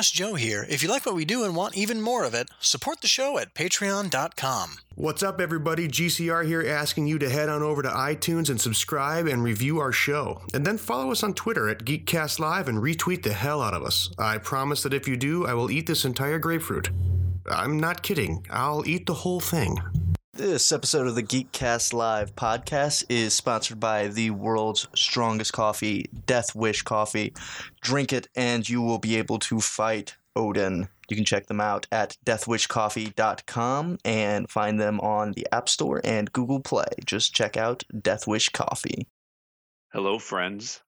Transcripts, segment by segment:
Ask Joe here. If you like what we do and want even more of it, support the show at patreon.com. What's up, everybody? GCR here asking you to head on over to iTunes and subscribe and review our show. And then follow us on Twitter at Geekcast Live and retweet the hell out of us. I promise that if you do, I will eat this entire grapefruit. I'm not kidding. I'll eat the whole thing. This episode of the Geekcast Live podcast is sponsored by the world's strongest coffee, Death Wish Coffee. Drink it and you will be able to fight Odin. You can check them out at deathwishcoffee.com and find them on the App Store and Google Play. Just check out Death Wish Coffee. Hello, friends.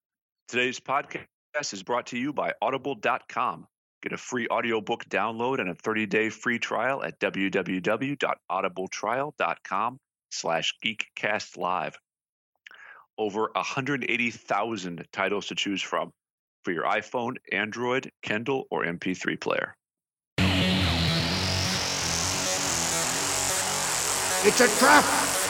Today's podcast is brought to you by Audible.com. Get a free audiobook download and a 30-day free trial at www.audibletrial.com slash geekcastlive. Over 180,000 titles to choose from for your iPhone, Android, Kindle, or MP3 player. It's a trap!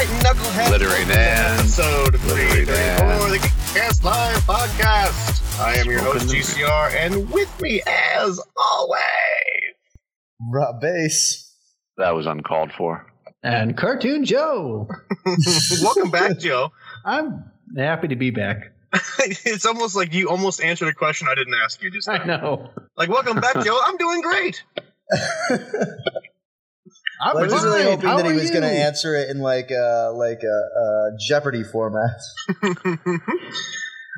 Right, Knucklehead. Littering and- episode 334 the Geekcast Live podcast. I am your host, GCR, and with me, as always, Rob Bass. That was uncalled for. And Cartoon Joe. welcome back, Joe. I'm happy to be back. it's almost like you almost answered a question I didn't ask you just I know. Like, welcome back, Joe. I'm doing great. I'm I was really hoping How that he was going to answer it in like a like a, a Jeopardy format.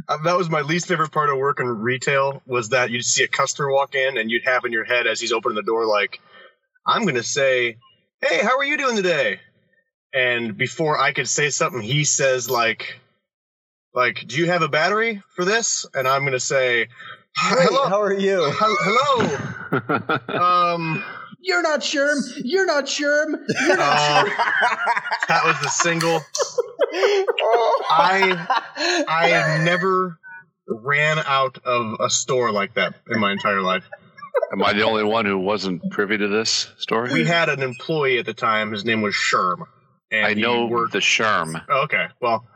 Uh, that was my least favorite part of work in retail was that you'd see a customer walk in and you'd have in your head as he's opening the door like i'm going to say hey how are you doing today and before i could say something he says like like do you have a battery for this? And i'm going to say Great, hello how are you? Hello. Um You're not Sherm. You're not Sherm. You're not uh, that was the single i i never ran out of a store like that in my entire life Am I the only one who wasn't privy to this story? we had an employee at the time. His name was Sherm. And I he know worked. the Sherm. Oh, okay, well,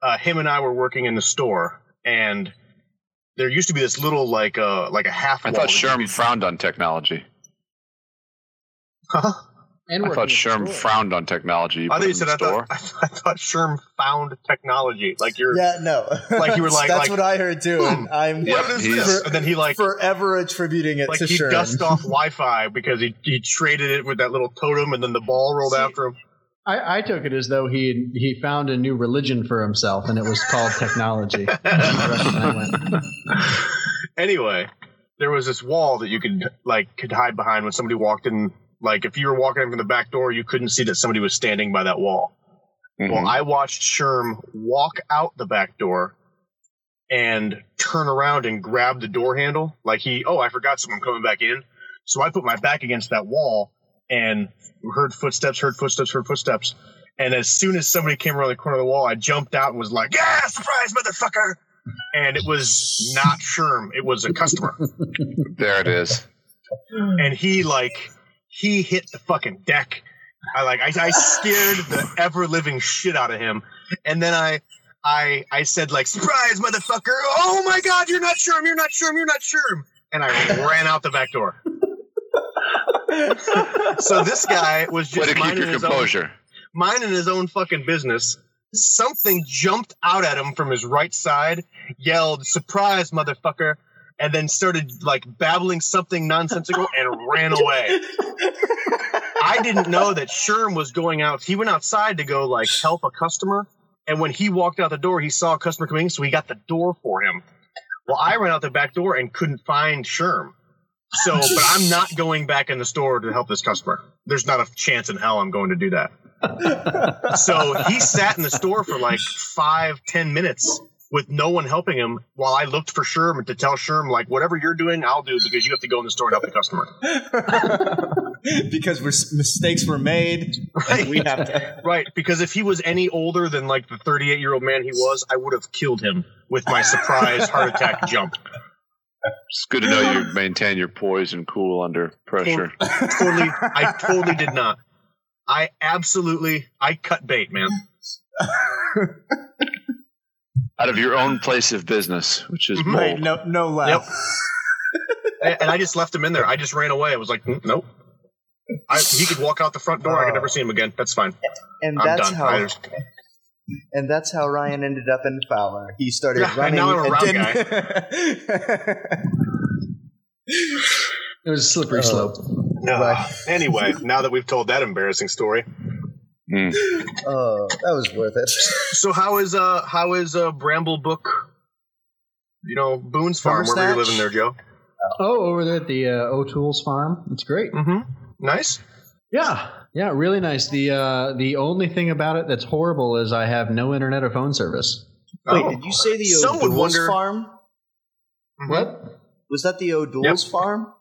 uh, him and I were working in the store, and there used to be this little like uh like a half. I thought Sherm could- frowned on technology. Huh? And I thought Sherm store. frowned on technology. You I put thought you said in I the store. thought, I thought Sherm found technology. Like you're Yeah, no. Like you were like- that's like, what I heard too, and I'm Yep, what is he's- this? And then he like forever attributing it like to he Sherm. dust off Wi-Fi because he he traded it with that little totem, and then the ball rolled after him. I, I took it as though he he found a new religion for himself, and it was called technology. The direction I went. anyway, there was this wall that you could like could hide behind when somebody walked in. Like if you were walking in from the back door, you couldn't see that somebody was standing by that wall. Mhm. Well, I watched Sherm walk out the back door and turn around and grab the door handle. Like he, oh, I forgot someone coming back in. So I put my back against that wall and heard footsteps, heard footsteps, heard footsteps. And as soon as somebody came around the corner of the wall, I jumped out and was like, "Yeah, surprise, motherfucker!" And it was not Sherm; it was a customer. there it is. and he like he hit the fucking deck. I like I, I scared the ever living shit out of him, and then I I I said like surprise motherfucker! Oh my god, you're not Sherm! You're not Sherm! You're not Sherm! And I ran out the back door. so this guy was Way just to keep minding your his own composure. minding his own fucking business. Something jumped out at him from his right side, yelled, surprise, motherfucker, and then started like babbling something nonsensical and ran away. I didn't know that Sherm was going out. He went outside to go like help a customer. And when he walked out the door, he saw a customer coming, so he got the door for him. Well, I ran out the back door and couldn't find Sherm. So, but I'm not going back in the store to help this customer. There's not a chance in hell I'm going to do that. so he sat in the store for like five, ten minutes with no one helping him while I looked for Sherm to tell Sherm, like, whatever you're doing, I'll do because you have to go in the store and help the customer. because we're, mistakes were made. Right. We have to. Right, because if he was any older than like the 38 year old man he was, I would have killed him with my surprise heart attack jump. It's good to know you maintain your poise and cool under pressure. totally, I totally did not. I absolutely, I cut bait, man. Out of your own place of business, which is bold. Right, no, no laugh. And and I just left him in there. I just ran away. I was like, "Mm, nope. I, he could walk out the front door. I could never see him again. That's fine. And I'm that's done. how just- and that's how Ryan ended up in Fowler. He started Yeah, and running now I'm a and round guy. It was a slippery slope. Uh, anyway, now that we've told that embarrassing story, Mm. Oh, that was worth it. so how is uh how is uh Bramble Book? You know Boone's Farm, where you're Bummersnatch? living there, Joe. Oh, over there at the uh, O'Toole's farm. It's great. Mm-hmm. Nice. Yeah, yeah, really nice. The uh, the only thing about it that's horrible is I have no internet or phone service. Wait, Oh. did you say the Some O'Doul's wonder- farm? Mhm. What? Was that the O'Doul's farm?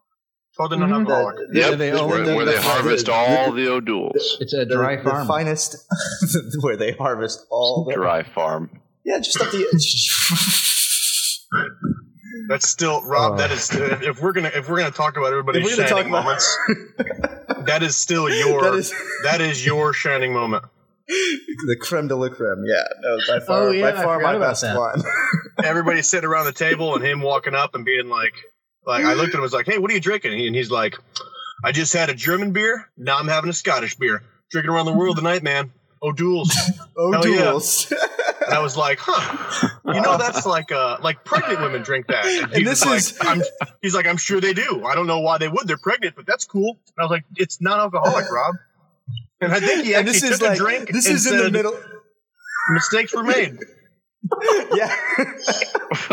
Totally Mhm. non-alcoholic. The- Yep, they where, the- where they the- harvest the- all the O'Douls. It's a dry the farm. finest, where they harvest all. The, Dry farm. Yeah, just up the. That's still Rob. Oh. That is if we're gonna if we're gonna talk about everybody's If we're gonna shining talk about- moments, that is still your that is that is your shining moment. the creme de la creme. Yeah, no, by far, Oh, yeah, by far my best that. one. Everybody sitting around the table and him walking up and being like, like I looked at him and was like, "Hey, what are you drinking?" And he's like, "I just had a German beer. Now I'm having a Scottish beer. Drinking around the world tonight, man. O'Doul's." O'Doul's. And I was like, "Huh? You know that's like uh like pregnant women drink that." And, And he's this like, is- I'm, he's like, "I'm sure they do. I don't know why they would. They're pregnant, but that's cool." And I was like, "It's non-alcoholic, Rob." And I think he actually this is took like a drink. this is in the middle. Mistakes were made. Yeah.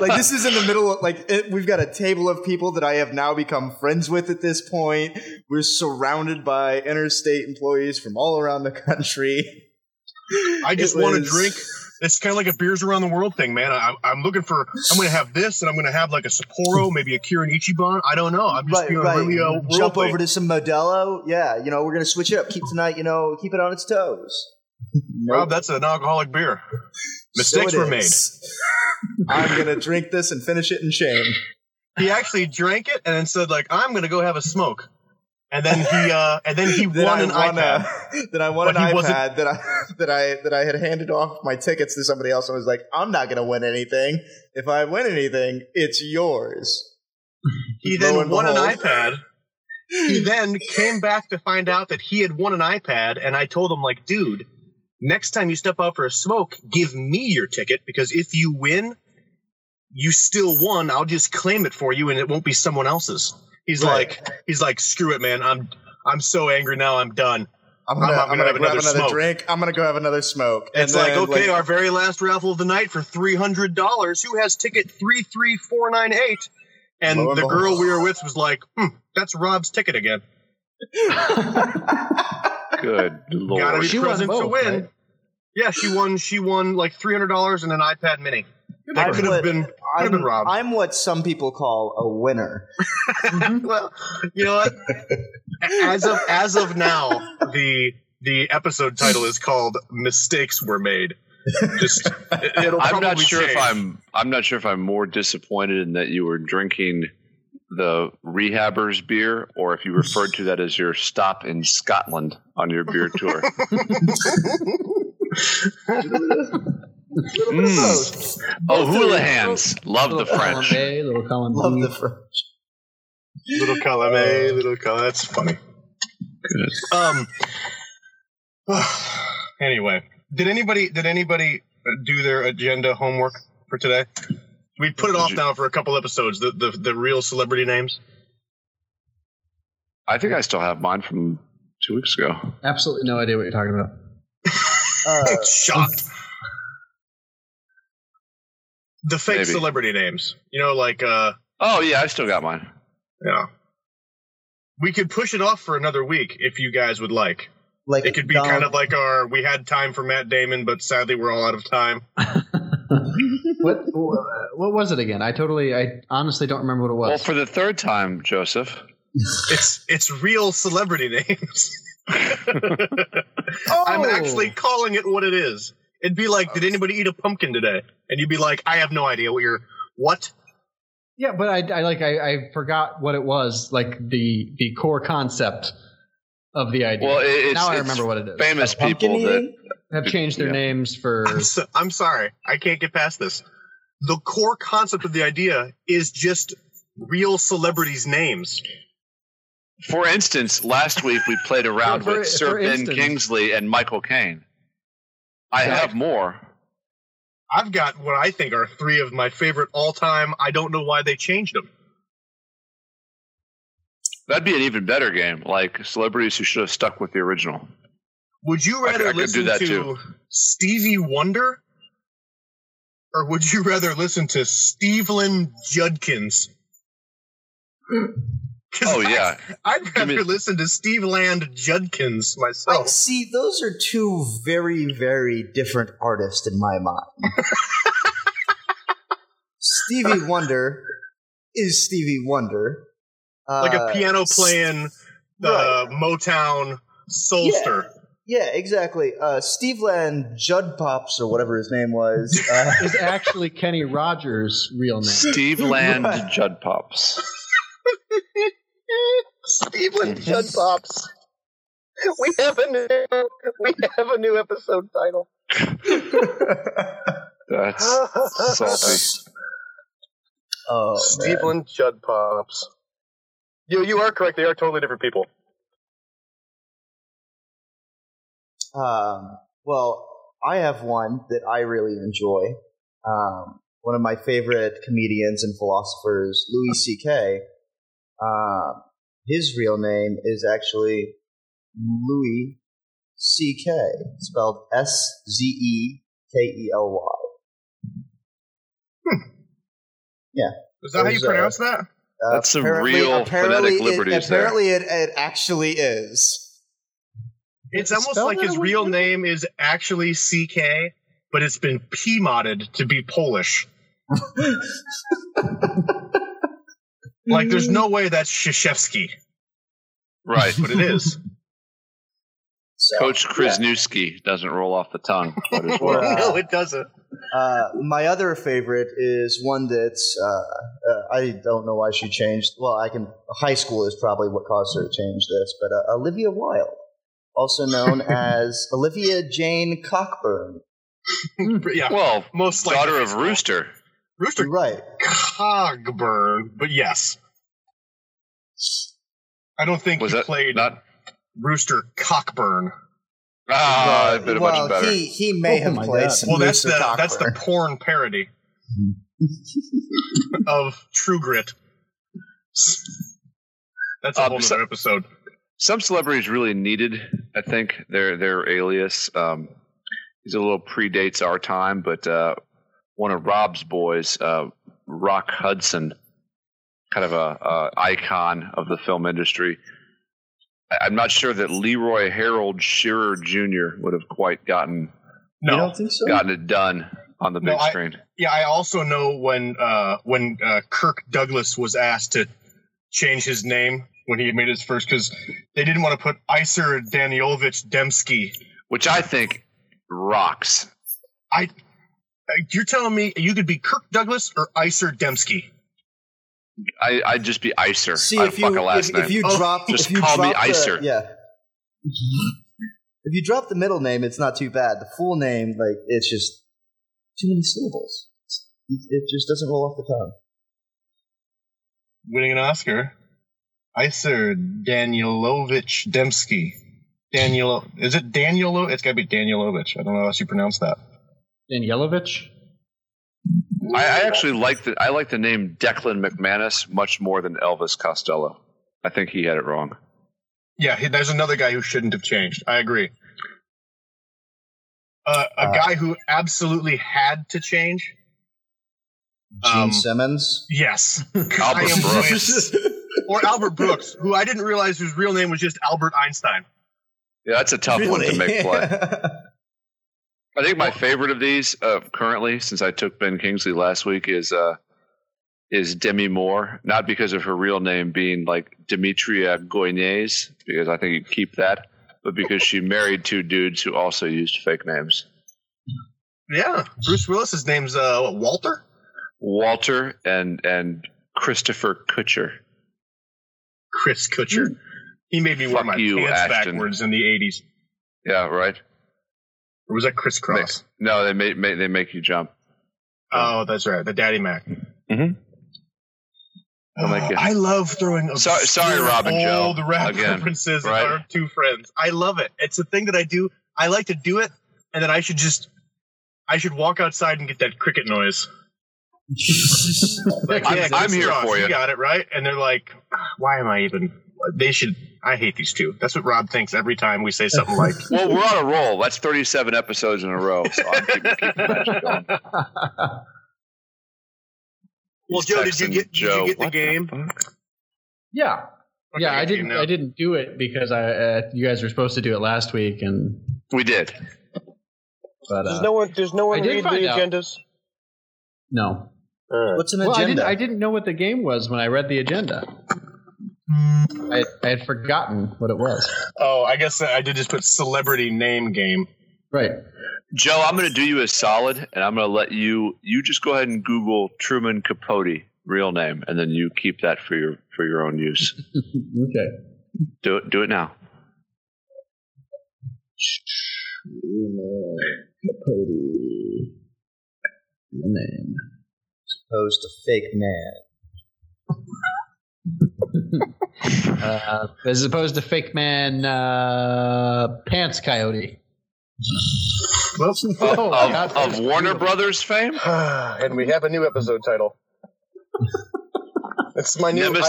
like this is in the middle of like it, we've got a table of people that I have now become friends with at this point. We're surrounded by interstate employees from all around the country. I just It want to drink. It's kind of like a beers around the world thing, man. I, I'm looking for. I'm going to have this, and I'm going to have like a Sapporo, maybe a Kirin Ichiban. I don't know. I'm just Right, feeling right. really uh, Jump over to some Modelo. Yeah, you know, we're gonna switch it up. Keep tonight, you know, keep it on its toes. Rob, that's an alcoholic beer. Mistakes So were made. I'm gonna drink this and finish it in shame. He actually drank it and then said, like, I'm going to go have a smoke. And then he, uh, and then he Then won I an won iPad. a, then I won an iPad that I that I that I had handed off my tickets to somebody else and was like, I'm not gonna win anything. If I win anything, it's yours. He then won an iPad. He then came back to find out that he had won an iPad, and I told him, like, dude, next time you step out for a smoke, give me your ticket because if you win, you still won. I'll just claim it for you, and it won't be someone else's. He's Right. like, he's like, screw it, man. I'm I'm so angry now. I'm done. I'm gonna, I'm I'm gonna gonna, have grab another another drink. I'm gonna go have another smoke. It's like, then, okay, our very last raffle of the night for three hundred dollars. Who has ticket three three four nine eight? And the girl we were with was like, hmm, "That's Rob's ticket again." Good Gotta lord. be She won present to win. right? Yeah, she won. She won like three hundred dollars and an iPad Mini. That I'm could have what- been. Could I'm, been Rob. I'm what some people call a winner. well, you know what? As of as of now, the the episode title is called "Mistakes Were Made." Just it, it'll I'm not probably sure if. I'm. I'm not sure if I'm more disappointed in that you were drinking the rehabbers beer, or if you referred to that as your stop in Scotland on your beer tour. Mm. Oh, hula hands! Love the Little column French. A, little column Love B. the French. little column A, little column. That's funny. Um. anyway, did anybody did anybody do their agenda homework for today? We put it Did off you- now for a couple episodes. The the, the real celebrity names. I think I still have mine from two weeks ago. Absolutely no idea what you're talking about. Uh, Shocked. The fake Maybe. celebrity names. You know, like uh, Oh yeah, I still got mine. yeah. We could push it off for another week if you guys would like. like It could be Donald- kind of like our we had time for Matt Damon, but sadly we're all out of time. what what was it again? I totally, I honestly don't remember what it was. Well, for the third time, Joseph. It's it's real celebrity names. Oh! I'm actually calling it what it is. It'd be like, did anybody eat a pumpkin today? And you'd be like, I have no idea what you're what. Yeah, but I, I like I, I forgot what it was, like the the core concept of the idea. Well, it's, now I remember what it is. famous Pumpkin people that? Have changed their Yeah. names for I'm, so, I'm sorry, I can't get past this. The core concept of the idea is just real celebrities' names. For instance, last week we played around For- with for Sir Ben instance. Kingsley and Michael Caine. I Right. have more. I've got what I think are three of my favorite all-time. I don't know why they changed them. That'd be an even better game, like celebrities who should have stuck with the original. Would you rather I could do listen that to too. Stevie Wonder, or would you rather listen to Stevelyn Judkins? Oh I- yeah, I'd me- rather listen to Steve Land Judkins I myself. see. Those are two very, very different artists in my mind. Stevie Wonder is Stevie Wonder, like Uh, a piano playing the right. Motown soulster. Yeah, exactly. Uh, Steve Land Judd Pops or whatever his name was. Uh, is actually Kenny Rogers' real name. Steve Land Right. Judd Pops. Steveland Judd Pops. We have a new we have a new episode title. That's salty. oh, man. Steveland Judd Pops. You you are correct. They are totally different people. Um, well, I have one that I really enjoy. Um, one of my favorite comedians and philosophers, Louis C.K. Um, his real name is actually Louis Szekely, spelled S Z E K E L Y. Hmm. Yeah. Is that how you There's, uh, pronounce that? Uh, That's some real apparently phonetic it- liberties there. Apparently, it, it actually is. It's it almost spelled like his way? real name is actually CK, but it's been P modded to be Polish. Like, there's no way that's Shishevsky, Right. but it is. So, Coach Krasniewski doesn't roll off the tongue quite as well. Uh, no, it doesn't. Uh, my other favorite is one that's uh, uh, I don't know why she changed. Well, I can. High school is probably what caused her to change this, but uh, Olivia Wilde, also known as Olivia Jane Cockburn. yeah, Well, most daughter of. Rooster. Rooster Right. Cogburn, but yes. I don't think Was he that played not? Rooster Cockburn. Ah, Right. a bit well, much better. he he may Oh have played God. some Well, that's Rooster the that's the porn parody of True Grit. That's a Um, whole so- other episode. Some celebrities really needed, I think, their their alias. Um, he's a little predates our time, but uh, one of Rob's boys, uh, Rock Hudson, kind of a, a icon of the film industry. I- I'm not sure that Leroy Harold Scherer Jr. would have quite gotten You No, don't think so? gotten it done on the No, big I- screen. yeah, I also know when uh, when uh, Kirk Douglas was asked to change his name when he made his first because they didn't want to put Iser Danielovich Demsky. which I think rocks. I, uh, you're telling me you could be Kirk Douglas or Iser Demsky? I, I'd just be Icer. See I'd if you a last if, name. if you Oh, drop just if you call me drop the- Icer. yeah. If you drop the middle name, it's not too bad. The full name, like it's just too many syllables. It, it just doesn't roll off the tongue. Winning an Oscar, Iser Danielovich Demsky. Daniel, is it Daniel? It's got to be Danielovich. I don't know how else you pronounce that. Danielovich? I, I actually like the I like the name Declan McManus much more than Elvis Costello. I think he had it wrong. Yeah, he- there's another guy who shouldn't have changed. I agree. Uh, a Uh, guy who absolutely had to change. Gene Um, Simmons. Yes, Albert Brooks. or Albert Brooks, who I didn't realize his real name was just Albert Einstein. Yeah, that's a tough one to make play. I think my favorite of these uh, currently, since I took Ben Kingsley last week, is uh, is Demi Moore. Not because of her real name being like Demetria Guynes, because I think you keep that, but because she married two dudes who also used fake names. Yeah, Bruce Willis's name's uh, what, Walter. Walter and and Christopher Kutcher. Chris Kutcher. He made me wear Fuck my you, pants Ashton. backwards in the '80s. Yeah, right. Or was that Kris Kross? No, they make, make they make you jump. Oh, that's right, the Daddy Mac. Mm-hmm. They'll Oh, you- I love throwing. Sorry- sorry, obscure Rob and Joe, Old rap again, references right? of our two friends. I love it. It's a thing that I do. I like to do it, and then I should just, I should walk outside and get that cricket noise. Like, I'm- yeah, I'm here for you. You got it right, and they're like, "Why am I even?" They should. I hate these two. That's what Rob thinks every time we say something like, Well, we're on a roll. That's 37 episodes in a row, so I'm keeping, keeping the going. "Well, Joe, did you texting get did Joe, you get the game?" fuck?" Yeah. Okay, yeah, I didn't. game now. I didn't do it because I uh, you guys were supposed to do it last week, and We did. but Does uh, no one? There's no one I did read the find out. agendas? no. What's an Well, I agenda? didn't. I didn't know what the game was when I read the agenda. I, I had forgotten what it was. Oh, I guess I did just put celebrity name game. Right. Joe, I'm going to do you a solid, and I'm going to let you. You just go ahead and Google Truman Capote, real name, and then you keep that for your for your own use. Okay. Do it. Do it now. Capote. Name. Opposed to fake man. Uh, as opposed to fake man uh, pants coyote. Well, Oh, of, God, of Warner Brothers fame. and we have a new episode title. It's my new. Nemes-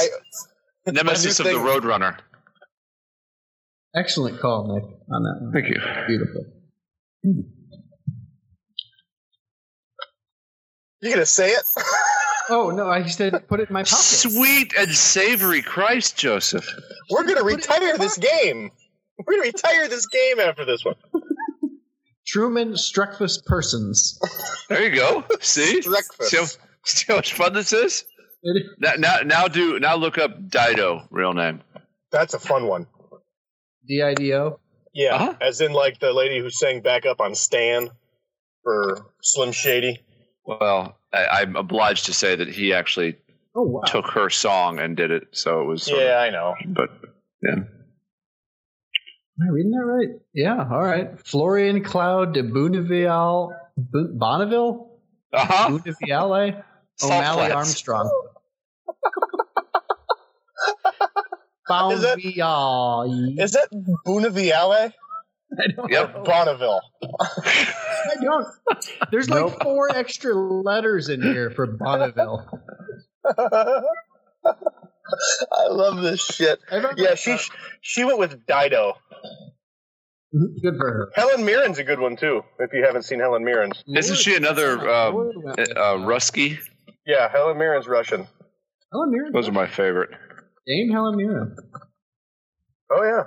I, Nemesis of new the thing. Roadrunner. Excellent call, Nick, on that one. Thank you. Beautiful. You gonna say it? Oh no, I said put it in my pocket. Sweet and savory Christ, Joseph. We're gonna retire this game. We're gonna retire this game after this one. Truman Streckfus Persons. There you go. See? Breakfast. See how, see how much fun this is? It- Now, now, now do now look up Dido, real name. That's a fun one. D-I-D-O. Yeah, Uh-huh. as in like the lady who sang back up on Stan for Slim Shady. Well, I, I'm obliged to say that he actually Oh wow. took her song and did it, so it was. sort of- Yeah, I know. but yeah. Am I reading that right? Yeah. All right. Florian Cloud de Bonneville. Bo- Bonneville. Uh huh. Bonneville. O'Malley flats. Armstrong. Is that- Bonneville. Is that Bonneville? I don't Yep. know. Bonneville. I don't. There's like four extra letters in here for Bonneville. I love this shit. Yeah, know. she she went with Dido. Good for her. Helen Mirren's a good one too. If you haven't seen Helen Mirren's, Isn't she another uh, Lord went uh, with, uh, Rusky? yeah, Helen Mirren's Russian. Helen Mirren. Those are my favorite. Dame Helen Mirren. Oh yeah.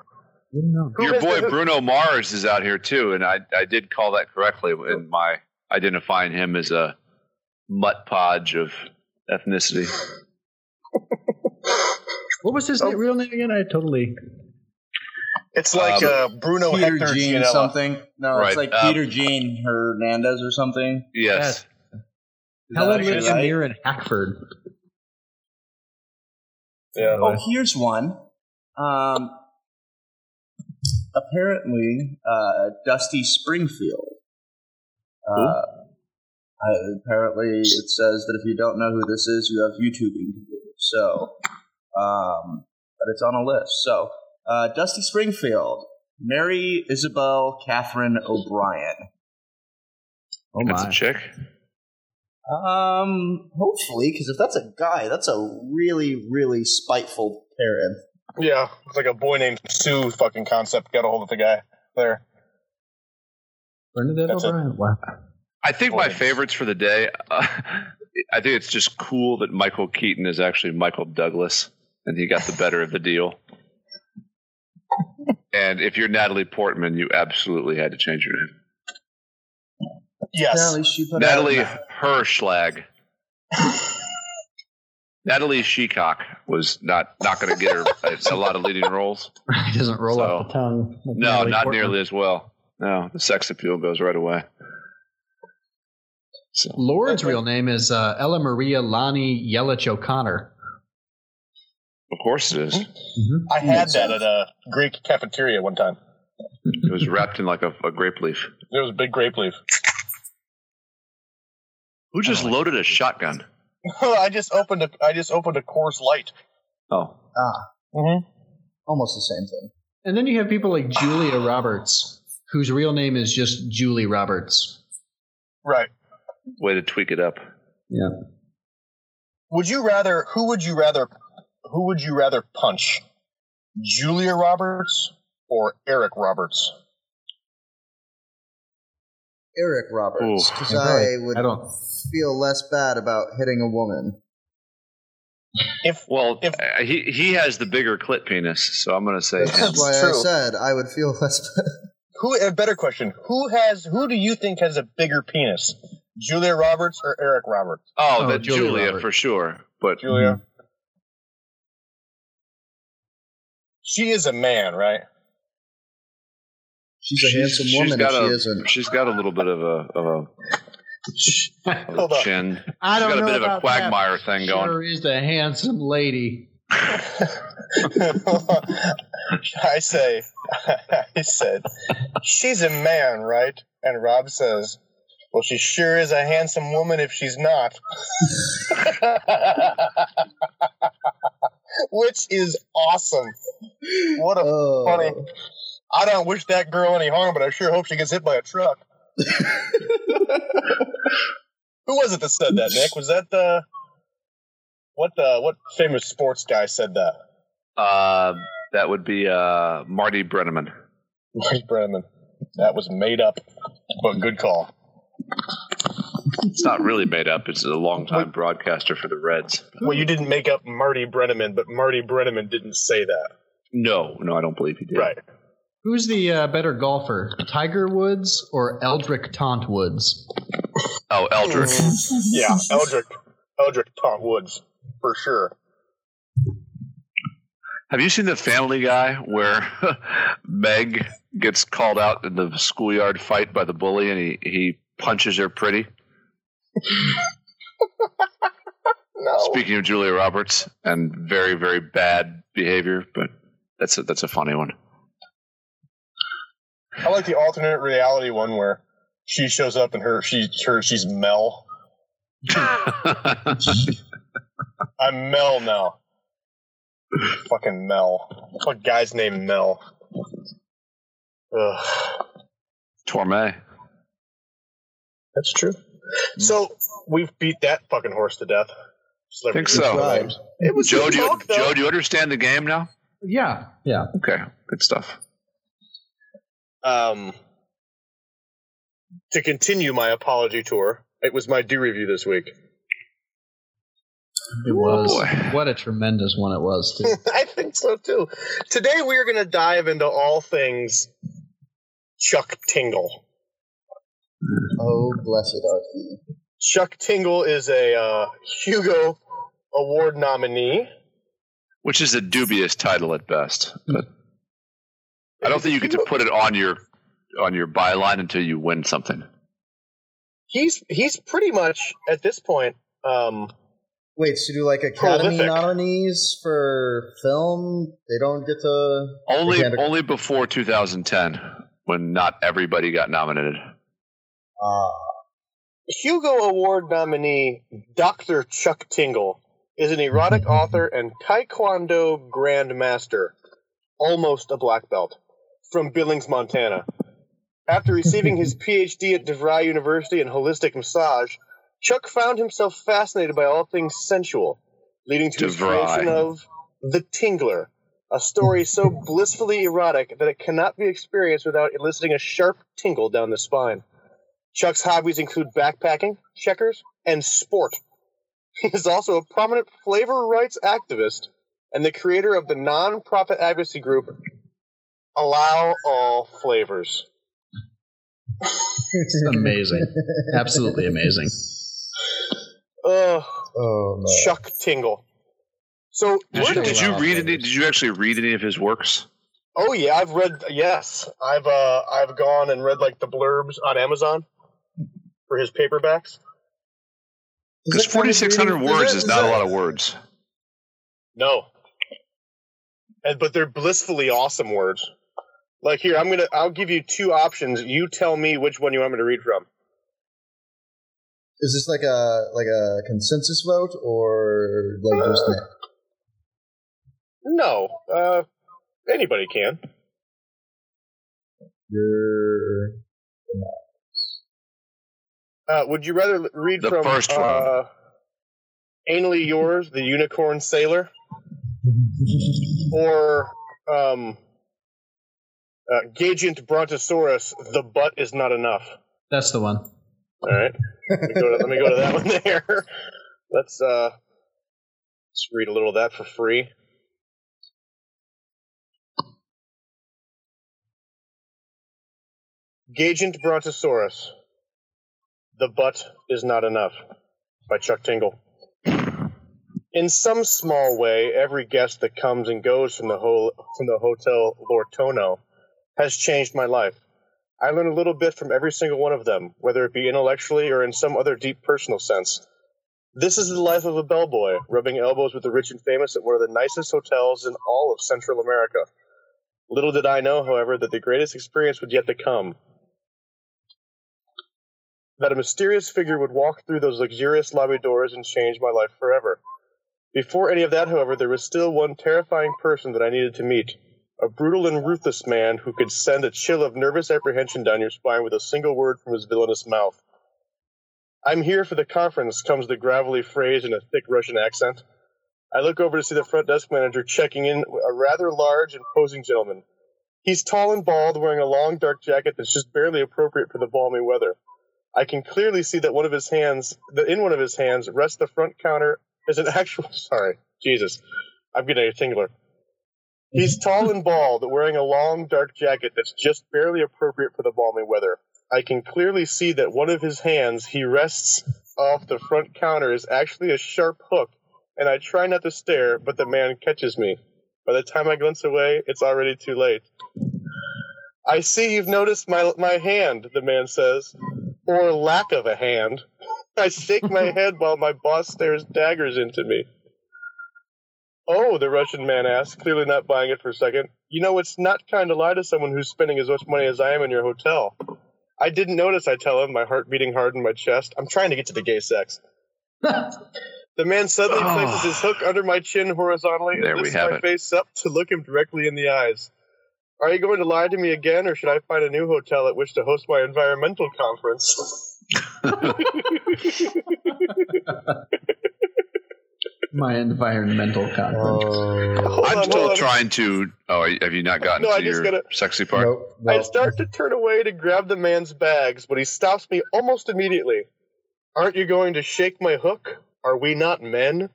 Didn't know. Who Your boy Bruno Mars is out here too, and I I did call that correctly in my identifying him as a mutt podge of ethnicity. What was his Oh. na- real name again? I totally. It's like Um, uh, Bruno Peter Hector Jean Gianella. something. No, Right, it's like um, Peter Gene Hernandez or something. Yes. Is that Helen actually Mirren right? Mirren Hackford. Yeah. Oh, here's one. Um, apparently, uh, Dusty Springfield. Uh, apparently, it says that if you don't know who this is, you have YouTubing to do. So, um, but it's on a list. So, uh, Dusty Springfield, Mary Isobel Catherine O'Brien. Oh That's a chick. Um, hopefully, because if that's a guy, that's a really, really spiteful parent. Yeah, it's like a boy named Sue fucking concept. Got a hold of the guy there. Bernadette That's it. O'Brien. Wow. I think my favorites for the day. Uh, I think it's just cool that Michael Keaton is actually Michael Douglas, and he got the better of the deal. And if you're Natalie Portman, you absolutely had to change your name. Yes. Natalie, she put Natalie out- Hershlag. Natalie Shecock was not not going to get her a lot of leading roles. He doesn't roll So- off the tongue. like No, Natalie not Portman. nearly as well. No, the sex appeal goes right away. So, Lorde's real name is uh, Ella Maria Lani Yelich O'Connor. Of course it is. I had that at a Greek cafeteria one time. It was wrapped in like a, a grape leaf. It was a big grape leaf. Who just loaded a shotgun? I just opened a I just opened a Coors Light. Oh, Ah, Mm-hmm. almost the same thing. And then you have people like Julia Roberts, whose real name is just Julie Roberts. Right. way to tweak it up. Yeah. Would you rather? Who would you rather? Who would you rather punch? Julia Roberts or Eric Roberts? Eric Roberts, because I I would I don't- feel less bad about hitting a woman. If Well, If- uh, he he has the bigger clit penis, so I'm going to say That's him. That's why I said I would feel less bad. who a better question? Who has? Who do you think has a bigger penis? Julia Roberts or Eric Roberts? Oh, Oh, that Julia Julia, for sure. But Julia. She is a man, right? She's a handsome woman got if a, she isn't. She's got a little bit of a of a, of a on. chin. I She's don't got a know bit of a about quagmire that. thing going. Sure is a handsome lady. I say, I said, she's a man, right? And Rob says, well, she sure is a handsome woman if she's not. Which is awesome. What a Oh. funny. I don't wish that girl any harm, but I sure hope she gets hit by a truck. Who was it that said that, Nick? Was that the what the what famous sports guy said that? Uh, that would be uh, Marty Brennaman. Marty Brennaman. That was made up, but good call. It's not really made up. It's a longtime broadcaster for the Reds. Well, you didn't make up Marty Brennaman, but Marty Brennaman didn't say that. No, no, I don't believe he did. Right. Who's the uh, better golfer, Tiger Woods or Eldrick Tont Woods? Oh, Eldrick. Yeah, Eldrick, Eldrick Tont Woods, for sure. Have you seen the Family Guy where Meg gets called out in the schoolyard fight by the bully and he, he punches her pretty? No. Speaking of Julia Roberts and very, very bad behavior, but that's a, that's a funny one. I like the alternate reality one where she shows up and her she her she's Mel. I'm Mel now. Fucking Mel. What guy's named Mel? Ugh. Torme. That's true. So we've beat that fucking horse to death. Think so. names. It was Joe, do you, talk. Joe, do you understand the game now? Yeah, yeah. Okay, good stuff. Um, to continue my apology tour, it was my do review this week. It was. boy. What a tremendous one it was, too. I think so too. Today we are going to dive into all things Chuck Tingle. Oh, blessed are he. Chuck Tingle is a uh, Hugo Award nominee. Which is a dubious title at best. But I don't think you get to put it on your on your byline until you win something. He's he's pretty much at this point. Um, Wait, so do like Academy Prolific. nominees for film? They don't get to. Only They can't- only before 2010 when not everybody got nominated. Uh, Hugo Award nominee Dr. Chuck Tingle is an erotic author and Taekwondo grandmaster, almost a black belt, from Billings, Montana. After receiving his PhD at DeVry University in holistic massage, Chuck found himself fascinated by all things sensual, leading to his DeVry. creation of The Tingler, a story so blissfully erotic that it cannot be experienced without eliciting a sharp tingle down the spine. Chuck's hobbies include backpacking, checkers, and sport. He is also a prominent flavor rights activist and the creator of the non-profit advocacy group Allow All Flavors. amazing. Absolutely amazing. Ugh, oh no. Chuck Tingle. So, Did you, did you read any? Did you actually read any of his works? oh yeah, I've read. Yes, I've uh, I've gone and read like the blurbs on Amazon for his paperbacks. Because 4,600 words is not a lot of words. No, and but they're blissfully awesome words. Like here, I'm gonna I'll give you two options. You tell me which one you want me to read from. Is this like a like a consensus vote or like just Nick? No, uh, anybody can. You're Uh, would you rather l- read The from first one. uh, "Anally Yours," the Unicorn Sailor, or um, uh, "Gagent Brontosaurus"? The butt is not enough. That's the one. All right, let me go to, let me go to that one there. Let's uh, let's read a little of that for free. Gagent Brontosaurus. The butt is not enough. By Chuck Tingle. In some small way, every guest that comes and goes from the whole from the Hotel Lortono has changed my life. I learn a little bit from every single one of them, whether it be intellectually or in some other deep personal sense. This is the life of a bellboy, rubbing elbows with the rich and famous at one of the nicest hotels in all of Central America. Little did I know, however, that the greatest experience would yet to come. That a mysterious figure would walk through those luxurious lobby doors and change my life forever. Before any of that, however, there was still one terrifying person that I needed to meet. A brutal and ruthless man who could send a chill of nervous apprehension down your spine with a single word from his villainous mouth. I'm here for the conference, comes the gravelly phrase in a thick Russian accent. I look over to see the front desk manager checking in a rather large, imposing gentleman. He's tall and bald, wearing a long dark jacket that's just barely appropriate for the balmy weather. I can clearly see that one of his hands, that in one of his hands, rests the front counter is an actual. Sorry, Jesus, I'm getting a tingler. He's mm-hmm. tall and bald, wearing a long dark jacket that's just barely appropriate for the balmy weather. I can clearly see that one of his hands he rests off the front counter is actually a sharp hook, and I try not to stare, but the man catches me. By the time I glance away, it's already too late. I see you've noticed my my hand, the man says, or lack of a hand. I shake my head while my boss stares daggers into me. Oh, the Russian man asks, clearly not buying it for a second. You know, it's not kind to lie to someone who's spending as much money as I am in your hotel. I didn't notice, I tell him, my heart beating hard in my chest. I'm trying to get to the gay sex. The man suddenly Oh. places his hook under my chin horizontally There and we lifts have my it. face up to look him directly in the eyes. Are you going to lie to me again, or should I find a new hotel at which to host my environmental conference? My environmental conference. Oh, I'm on, still on. trying to. Oh, have you not gotten No, I to just your gotta- sexy part? nope, I start to turn away to grab the man's bags, but he stops me almost immediately. Aren't you going to shake my hook? Are we not men?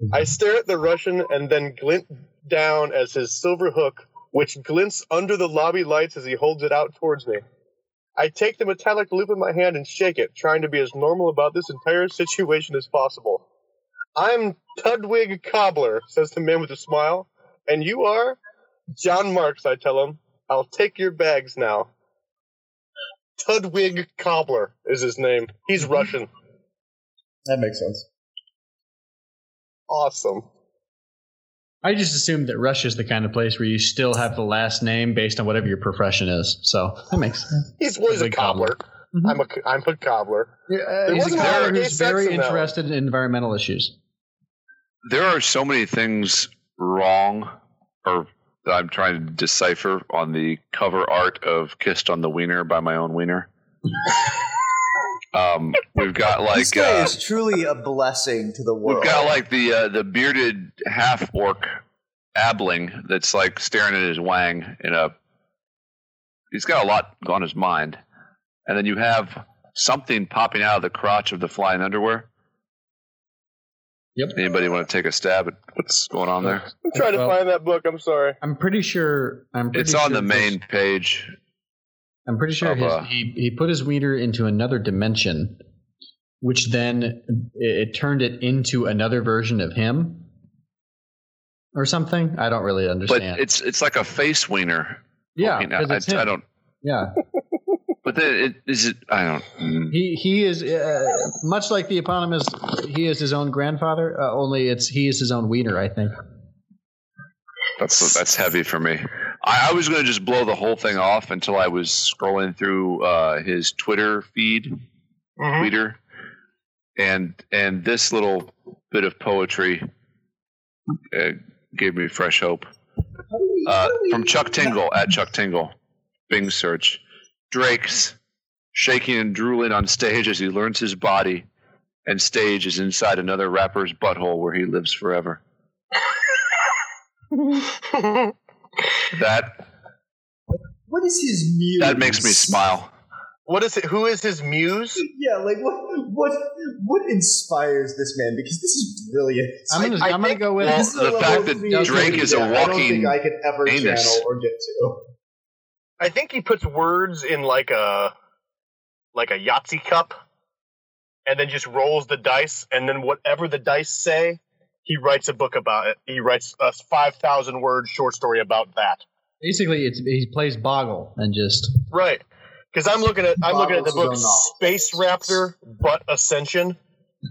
I mm-hmm. stare at the Russian and then glint down as his silver hook, which glints under the lobby lights as he holds it out towards me. I take the metallic loop in my hand and shake it, trying to be as normal about this entire situation as possible. I'm Tudwig Cobbler, says the man with a smile. And you are? John Marks, I tell him. I'll take your bags now. Tudwig Cobbler is his name. He's Russian. that makes sense. Awesome. I just assumed that Russia's the kind of place where you still have the last name based on whatever your profession is. So that makes sense. He's well, a Tudwig Cobbler. cobbler. Mhm. I'm a I'm a cobbler. Yeah, uh, he's a wasn't a lot cobbler who's very in that one. interested in environmental issues. There are so many things wrong, or that I'm trying to decipher on the cover art of "Kissed on the Wiener" by my own wiener. um, we've got like this guy uh, is truly a blessing to the world. We've got like the uh, the bearded half orc Abling that's like staring at his wang in a. He's got a lot on his mind, and then you have something popping out of the crotch of the flying underwear. Yep. Anybody want to take a stab at what's going on there? I'm trying to Well- find that book. I'm sorry. I'm pretty sure. I'm pretty It's on sure the this- main page. I'm pretty sure of, his, uh, he he put his wiener into another dimension, which then it, it turned it into another version of him, or something. I don't really understand. But understand. it's it's like a face wiener. yeah, I, mean, it's I him. don't. Yeah, But it is it. I don't. mm. he he is uh, much like the eponymous. He is his own grandfather. Uh, only it's he is his own wiener. I think. That's that's heavy for me. I, I was going to just blow the whole thing off until I was scrolling through uh, his Twitter feed, Mhm. Twitter, and and this little bit of poetry uh, gave me fresh hope. Uh, from Chuck Tingle at Chuck Tingle, Bing search. Drake's shaking and drooling on stage as he learns his body, and stage is inside another rapper's butthole where he lives forever. That What is his muse? that makes me smile. what is it? Who is his muse? Yeah, like what? What? What inspires this man? Because this is brilliant. I'm gonna, I I, am gonna think- go with Well, This is a the fact that Drake is a that I don't walking think I could ever anus. channel or get to. I think he puts words in like a like a Yahtzee cup, and then just rolls the dice, and then whatever the dice say, he writes a book about it. He writes a five thousand word short story about that. basically it's he plays Boggle and just Right. Because I'm looking at I'm looking at the book Boggles his own novels. Space Raptor Butt Ascension.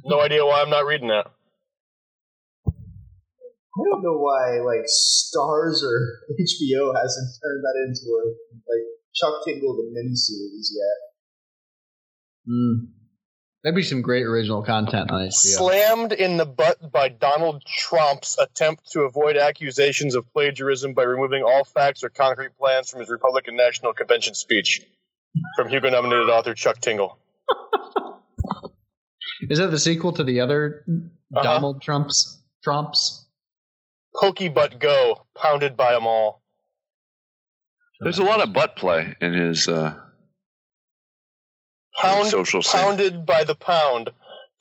No idea why I'm not reading that. I don't know why like Starz or HBO hasn't turned that into a like Chuck Tingle the miniseries yet. mm, that'd be some great original content on HBO. Slammed in the butt by Donald Trump's attempt to avoid accusations of plagiarism by removing all facts or concrete plans from his Republican National Convention speech. From Hugo nominated author Chuck Tingle. Is that the sequel to the other Uh-huh. Donald Trump's Trumps? Pokey Butt Go, pounded by them all. There's a lot of butt play in his uh, Pound, social scene. pounded by the pound.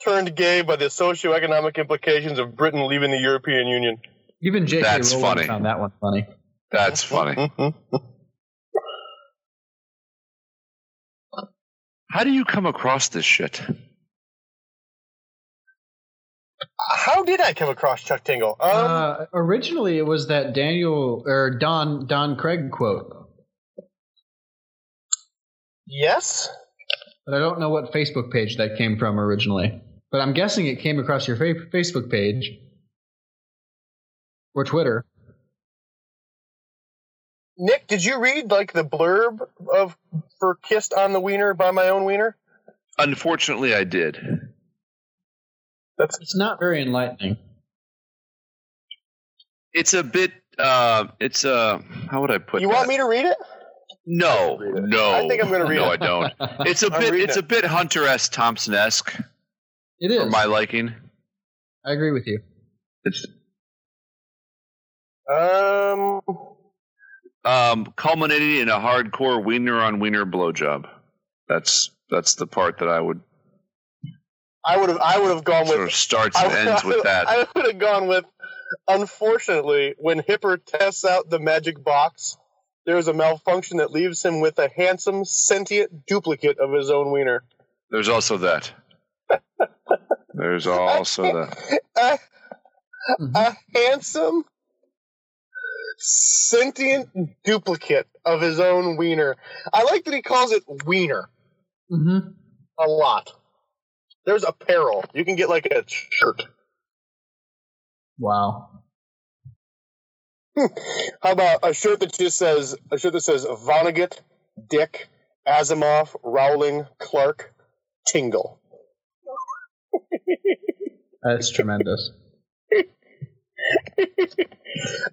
Turned gay by the socioeconomic implications of Britain leaving the European Union. Even J.K. That's Rowling funny. found that one funny. That's funny. How do you come across this shit? How did I come across Chuck Tingle? Um, uh, originally, it was that Daniel or Don Don Craig quote, yes. but I don't know what Facebook page that came from originally. But I'm guessing it came across your fa- Facebook page or Twitter. Nick, did you read like the blurb of for "Kissed on the Wiener" by my own wiener? Unfortunately, I did. That's It's not very enlightening. It's a bit. Uh, it's uh, how would I put? It You that? want me to read it? No, Read it. no. I think I'm gonna read no, it. I don't. It's a I'm bit. It's it. a bit Hunter S. Thompson esque It is. for my liking. I agree with you. It's Um, um, culminating in a hardcore wiener on wiener blowjob. That's that's the part that I would I would have. I would have gone sort with. of starts I, and ends with that. I would have gone with. Unfortunately, when Hipper tests out the magic box, there is a malfunction that leaves him with a handsome, sentient duplicate of his own wiener. There's also that. There's also that. A, a handsome, sentient duplicate of his own wiener. I like that he calls it wiener Mm-hmm. a lot. There's apparel. You can get like a shirt. Wow. How about a shirt that just says a shirt that says Vonnegut, Dick, Asimov, Rowling, Clark, Tingle. That's tremendous.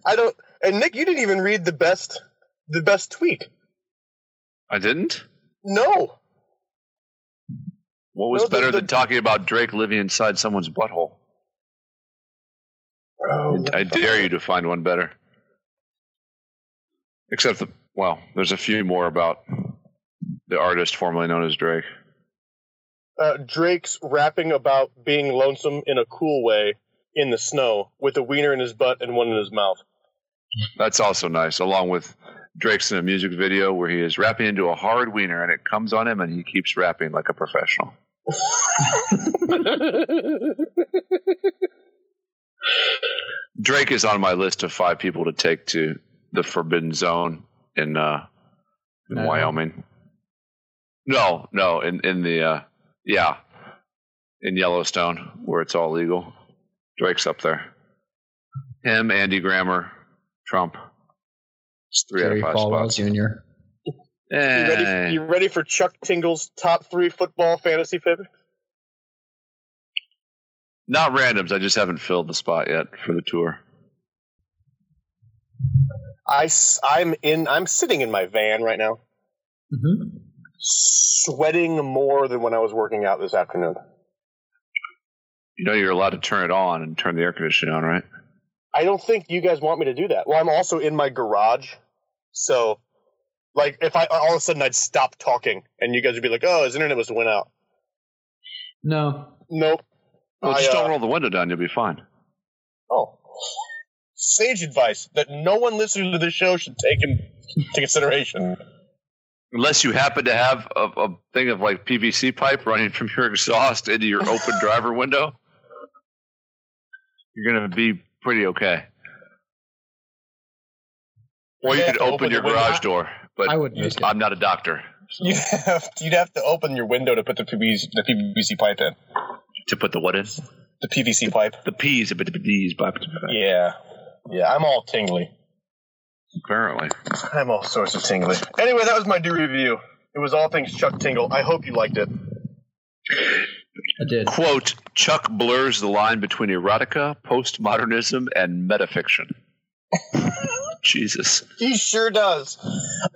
I don't. And Nick, you didn't even read the best, the best tweet. I didn't. No, What was No, better the- than talking about Drake living inside someone's butthole? Oh, I dare you to find one better. Except the well, there's a few more about the artist formerly known as Drake. uh, Drake's rapping about being lonesome in a cool way in the snow with a wiener in his butt and one in his mouth. That's also nice, along with Drake's in a music video where he is rapping into a hard wiener and it comes on him and he keeps rapping like a professional. Drake is on my list of five people to take to the Forbidden Zone in uh, in No. Wyoming. No, no, in in the uh, yeah, in Yellowstone where it's all legal. Drake's up there. Him, Andy Grammer, Trump. It's three Jerry out of five Falwell spots. Jr. You ready? Eh, You ready for Chuck Tingle's top three football fantasy picks? not randoms. I just haven't filled the spot yet for the tour. I am in. I'm sitting in my van right now, Mm-hmm. sweating more than when I was working out this afternoon. You know you're allowed to turn it on and turn the air conditioning on, right? I don't think you guys want me to do that. Well, I'm also in my garage, so like if I all of a sudden I'd stop talking and you guys would be like, "Oh, his internet must have went out." No. Nope. Well, I, just uh, don't roll the window down. You'll be fine. Oh, sage advice that no one listening to this show should take into consideration. Unless you happen to have a, a thing of like PVC pipe running from your exhaust into your open driver window, you're gonna be pretty okay. Or you You could open, open your the window. garage door, but I wouldn't risk. I'm not a doctor You have you'd have to open your window to put the PVC, the PVC pipe in. to put the what in The PVC pipe. the peas, but the D's, but Yeah, yeah. I'm all tingly. apparently. I'm all sorts of tingly. Anyway, that was my do review. It was all things Chuck Tingle. I hope you liked it. I did. Quote: Chuck blurs the line between erotica, postmodernism, and metafiction. Jesus. He sure does.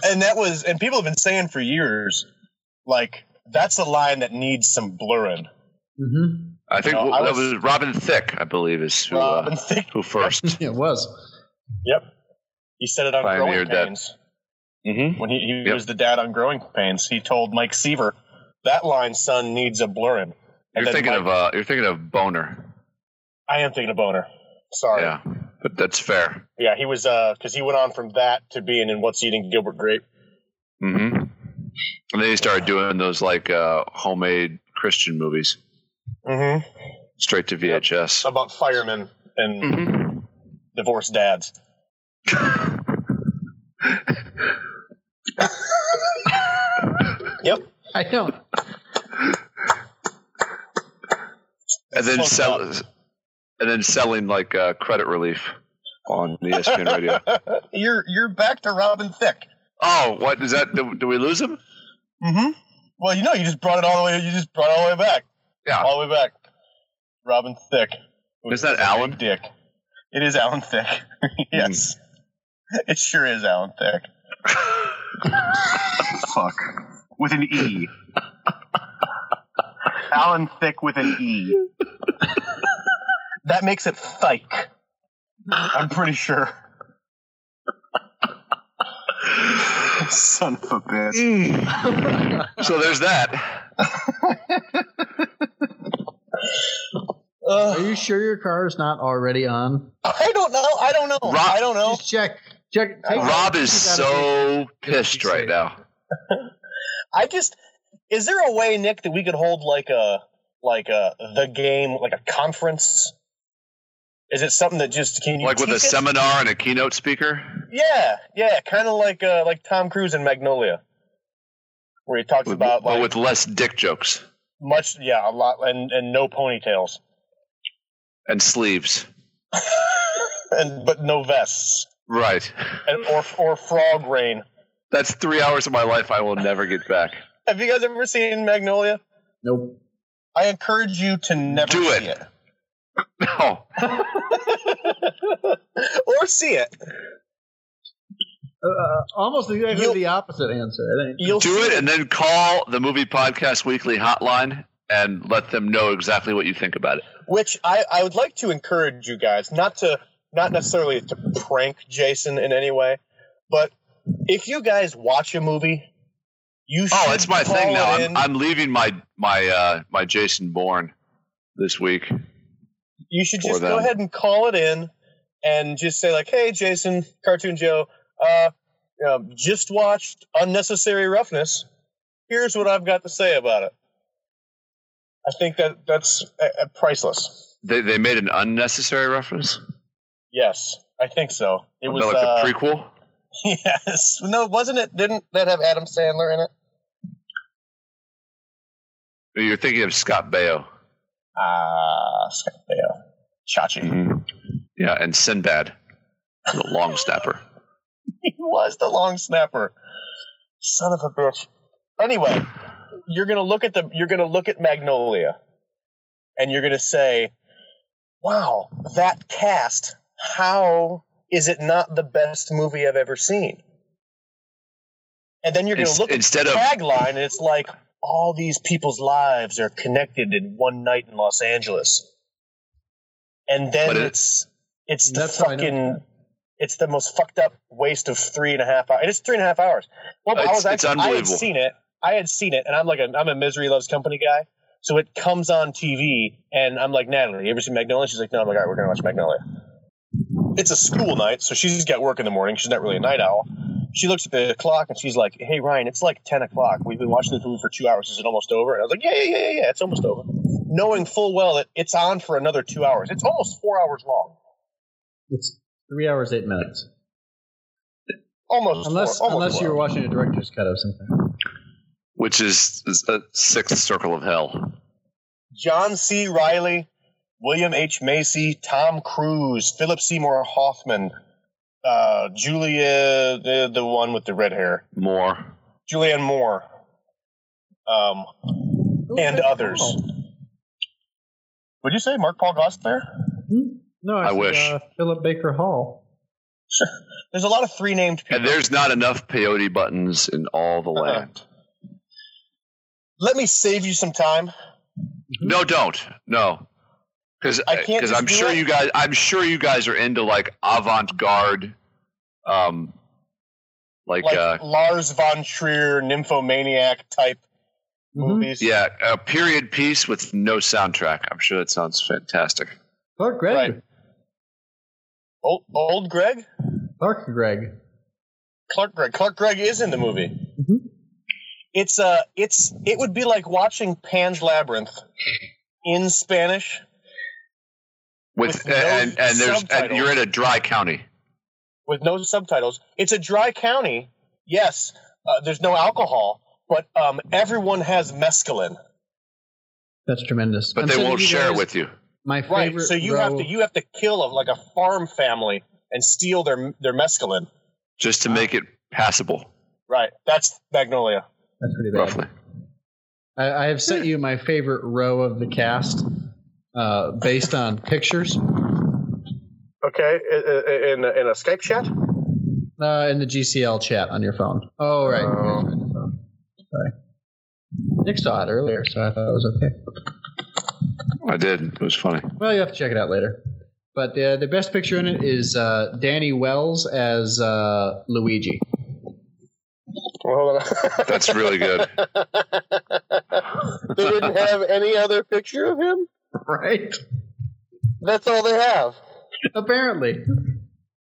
And that was, and people have been saying for years, like that's a line that needs some blurring. Mm-hmm. I think You know, I that was- was Robin Thicke, I believe, is who, Robin uh, Thicke. who first. it was. Yep. He said it on Growing Pioneered that. Pains. mm-hmm. When he, he Yep. was the dad on Growing Pains, he told Mike Seaver, that line, son, needs a blurring. And You're thinking Mike- of uh, you're thinking of Boner. I am thinking of Boner. Sorry. Yeah, but that's fair. Yeah, he was, uh, because he went on from that to being in What's Eating Gilbert Grape. Mm-hmm. And then he started doing those like uh, homemade Christian movies Mm-hmm. straight to VHS. About firemen and Mhm. divorced dads. Yep. I don't. and then sell, enough. And then selling like uh, credit relief on the ESPN radio. you're you're back to Robin Thicke. Oh, what is that? Do, do we lose him? Mm-hmm. Well, you know, you just brought it all the way. You just brought it all the way back. Yeah. All the way back. Robin Thicke. Is that Alan? Dick. It is Alan Thicke. yes. It sure is Alan Thicke. Fuck. With an E. Alan Thicke with an E. that makes it Thike. I'm pretty sure. Son of a bitch. Mm. so there's that. Are you sure your car is not already on? I don't know. I don't know. Rob- I don't know. Just check. Check. take- Rob is so pissed right safe. now. I just is there a way, Nick, that we could hold like a like a the game like a conference? Is it something that just can you Like with a it? seminar and a keynote speaker. Yeah, yeah, kind of like uh, like Tom Cruise in Magnolia, where he talks With, about but like with less dick jokes much, yeah, a lot, and and no ponytails, and sleeves. and but no vests, Right. and or or frog rain. That's three hours of my life I will never get back. Have you guys ever seen Magnolia? Nope. I encourage you to never Do see it. it. No. or see it. Uh, almost exactly You'll- the opposite answer. I think. You'll Do see it and then call the Movie Podcast Weekly hotline and let them know exactly what you think about it. which I, I would like to encourage you guys not to not necessarily to prank Jason in any way, but if you guys watch a movie, you should Oh, that's my call thing now. I'm. I'm leaving my my uh, my Jason Bourne this week. You should just go ahead and call it in and just say like, "Hey, Jason, Cartoon Joe, uh, um, just watched Unnecessary Roughness. Here's what I've got to say about it." I think that that's uh, uh, priceless. They they made an unnecessary reference. Yes, I think so. It was like uh, the prequel. Yes. No, wasn't it? Didn't that have Adam Sandler in it? You're thinking of Scott Baio. Ah, Scott Baio. Chachi. Yeah, and Sinbad. The long snapper. he was the long snapper. Son of a bitch. Anyway, you're gonna look at the you're gonna look at Magnolia, and you're gonna say, "Wow, that cast! How is it not the best movie I've ever seen?" And then you're gonna Ins- look at the of- tagline, and it's like all these people's lives are connected in one night in Los Angeles, and then it- it's it's the That's how I know. fucking it's the most fucked up waste of three and a half hours. It's three and a half hours. Well, I It's- was it's actually, I had seen it. I had seen it, and I'm like a I'm a misery loves company guy. So it comes on TV, and I'm like, Natalie, you ever seen Magnolia? She's like, No. I'm like, All right, we're gonna watch Magnolia. It's a school night, so she's got work in the morning. She's not really a night owl. She looks at the clock and she's like, Hey Ryan, it's like ten o'clock. We've been watching this movie for two hours. Is it almost over? And I was like, Yeah, yeah, yeah, yeah, yeah. It's almost over. Knowing full well that it's on for another two hours. It's almost four hours long. It's three hours eight minutes. Almost Unless four, almost unless four you're hours. watching a director's cut of something. Which is, is a sixth circle of hell. John C. Reilly, William H. Macy, Tom Cruise, Philip Seymour Hoffman, uh, Julia, the the one with the red hair, More. Julianne Moore, um, and others. Would you say Mark Paul Goss there? No, I said, wish. Uh, Philip Baker Hall. There's a lot of three named people. And there's not enough peyote buttons in all the Uh-uh. land. Let me save you some time. No, don't. No. Because I can't just I'm sure it. you guys I'm sure you guys are into like avant-garde um like, Like uh Lars von Trier, nymphomaniac type Mhm. movies. yeah, a period piece with no soundtrack. I'm sure that sounds fantastic. Clark Gregg. Right. Old, old Greg? Clark Gregg. Clark Gregg. Clark Gregg is in the movie. Mhm. It's uh it's it would be like watching Pan's Labyrinth in Spanish. With, With no and and there's and you're in a dry county. With no subtitles. It's a dry county. Yes, uh, there's no alcohol, but um, everyone has mescaline. That's tremendous. But I'm they won't share it guys with you. My favorite Right. So you row, have to you have to kill a, like a farm family and steal their their mescaline. Just to make it passable, Right. That's Magnolia. That's pretty bad. roughly. I, I have sent you my favorite row of the cast, uh, based on pictures Okay. In in a Skype chat. uh, in the GCL chat on your phone. Oh right, Oh. On your phone. Sorry. Nick saw it earlier, so I thought it was okay. I did. It was funny. Well, you have to check it out later. But the the best picture in it is uh, Danny Wells as uh, Luigi. Well, hold on. That's really good. they didn't have any other picture of him. Right. That's all they have. Apparently.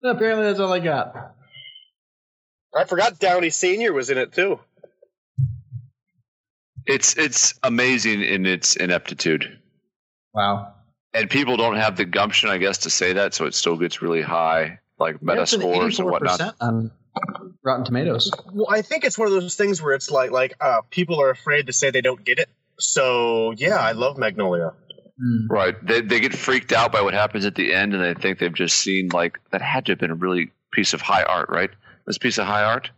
Apparently, that's all I got. I forgot Downey Senior was in it too. It's it's amazing in its ineptitude. Wow. And people don't have the gumption, I guess, to say that, so it still gets really high, like meta That's scores and whatnot. 84% on Rotten Tomatoes. Well, I think it's one of those things where it's like like uh, people are afraid to say they don't get it. So yeah, I love Magnolia. Mm. Right. They they get freaked out by what happens at the end, and they think they've just seen like that had to have been a really piece of high art, right? This piece of high art.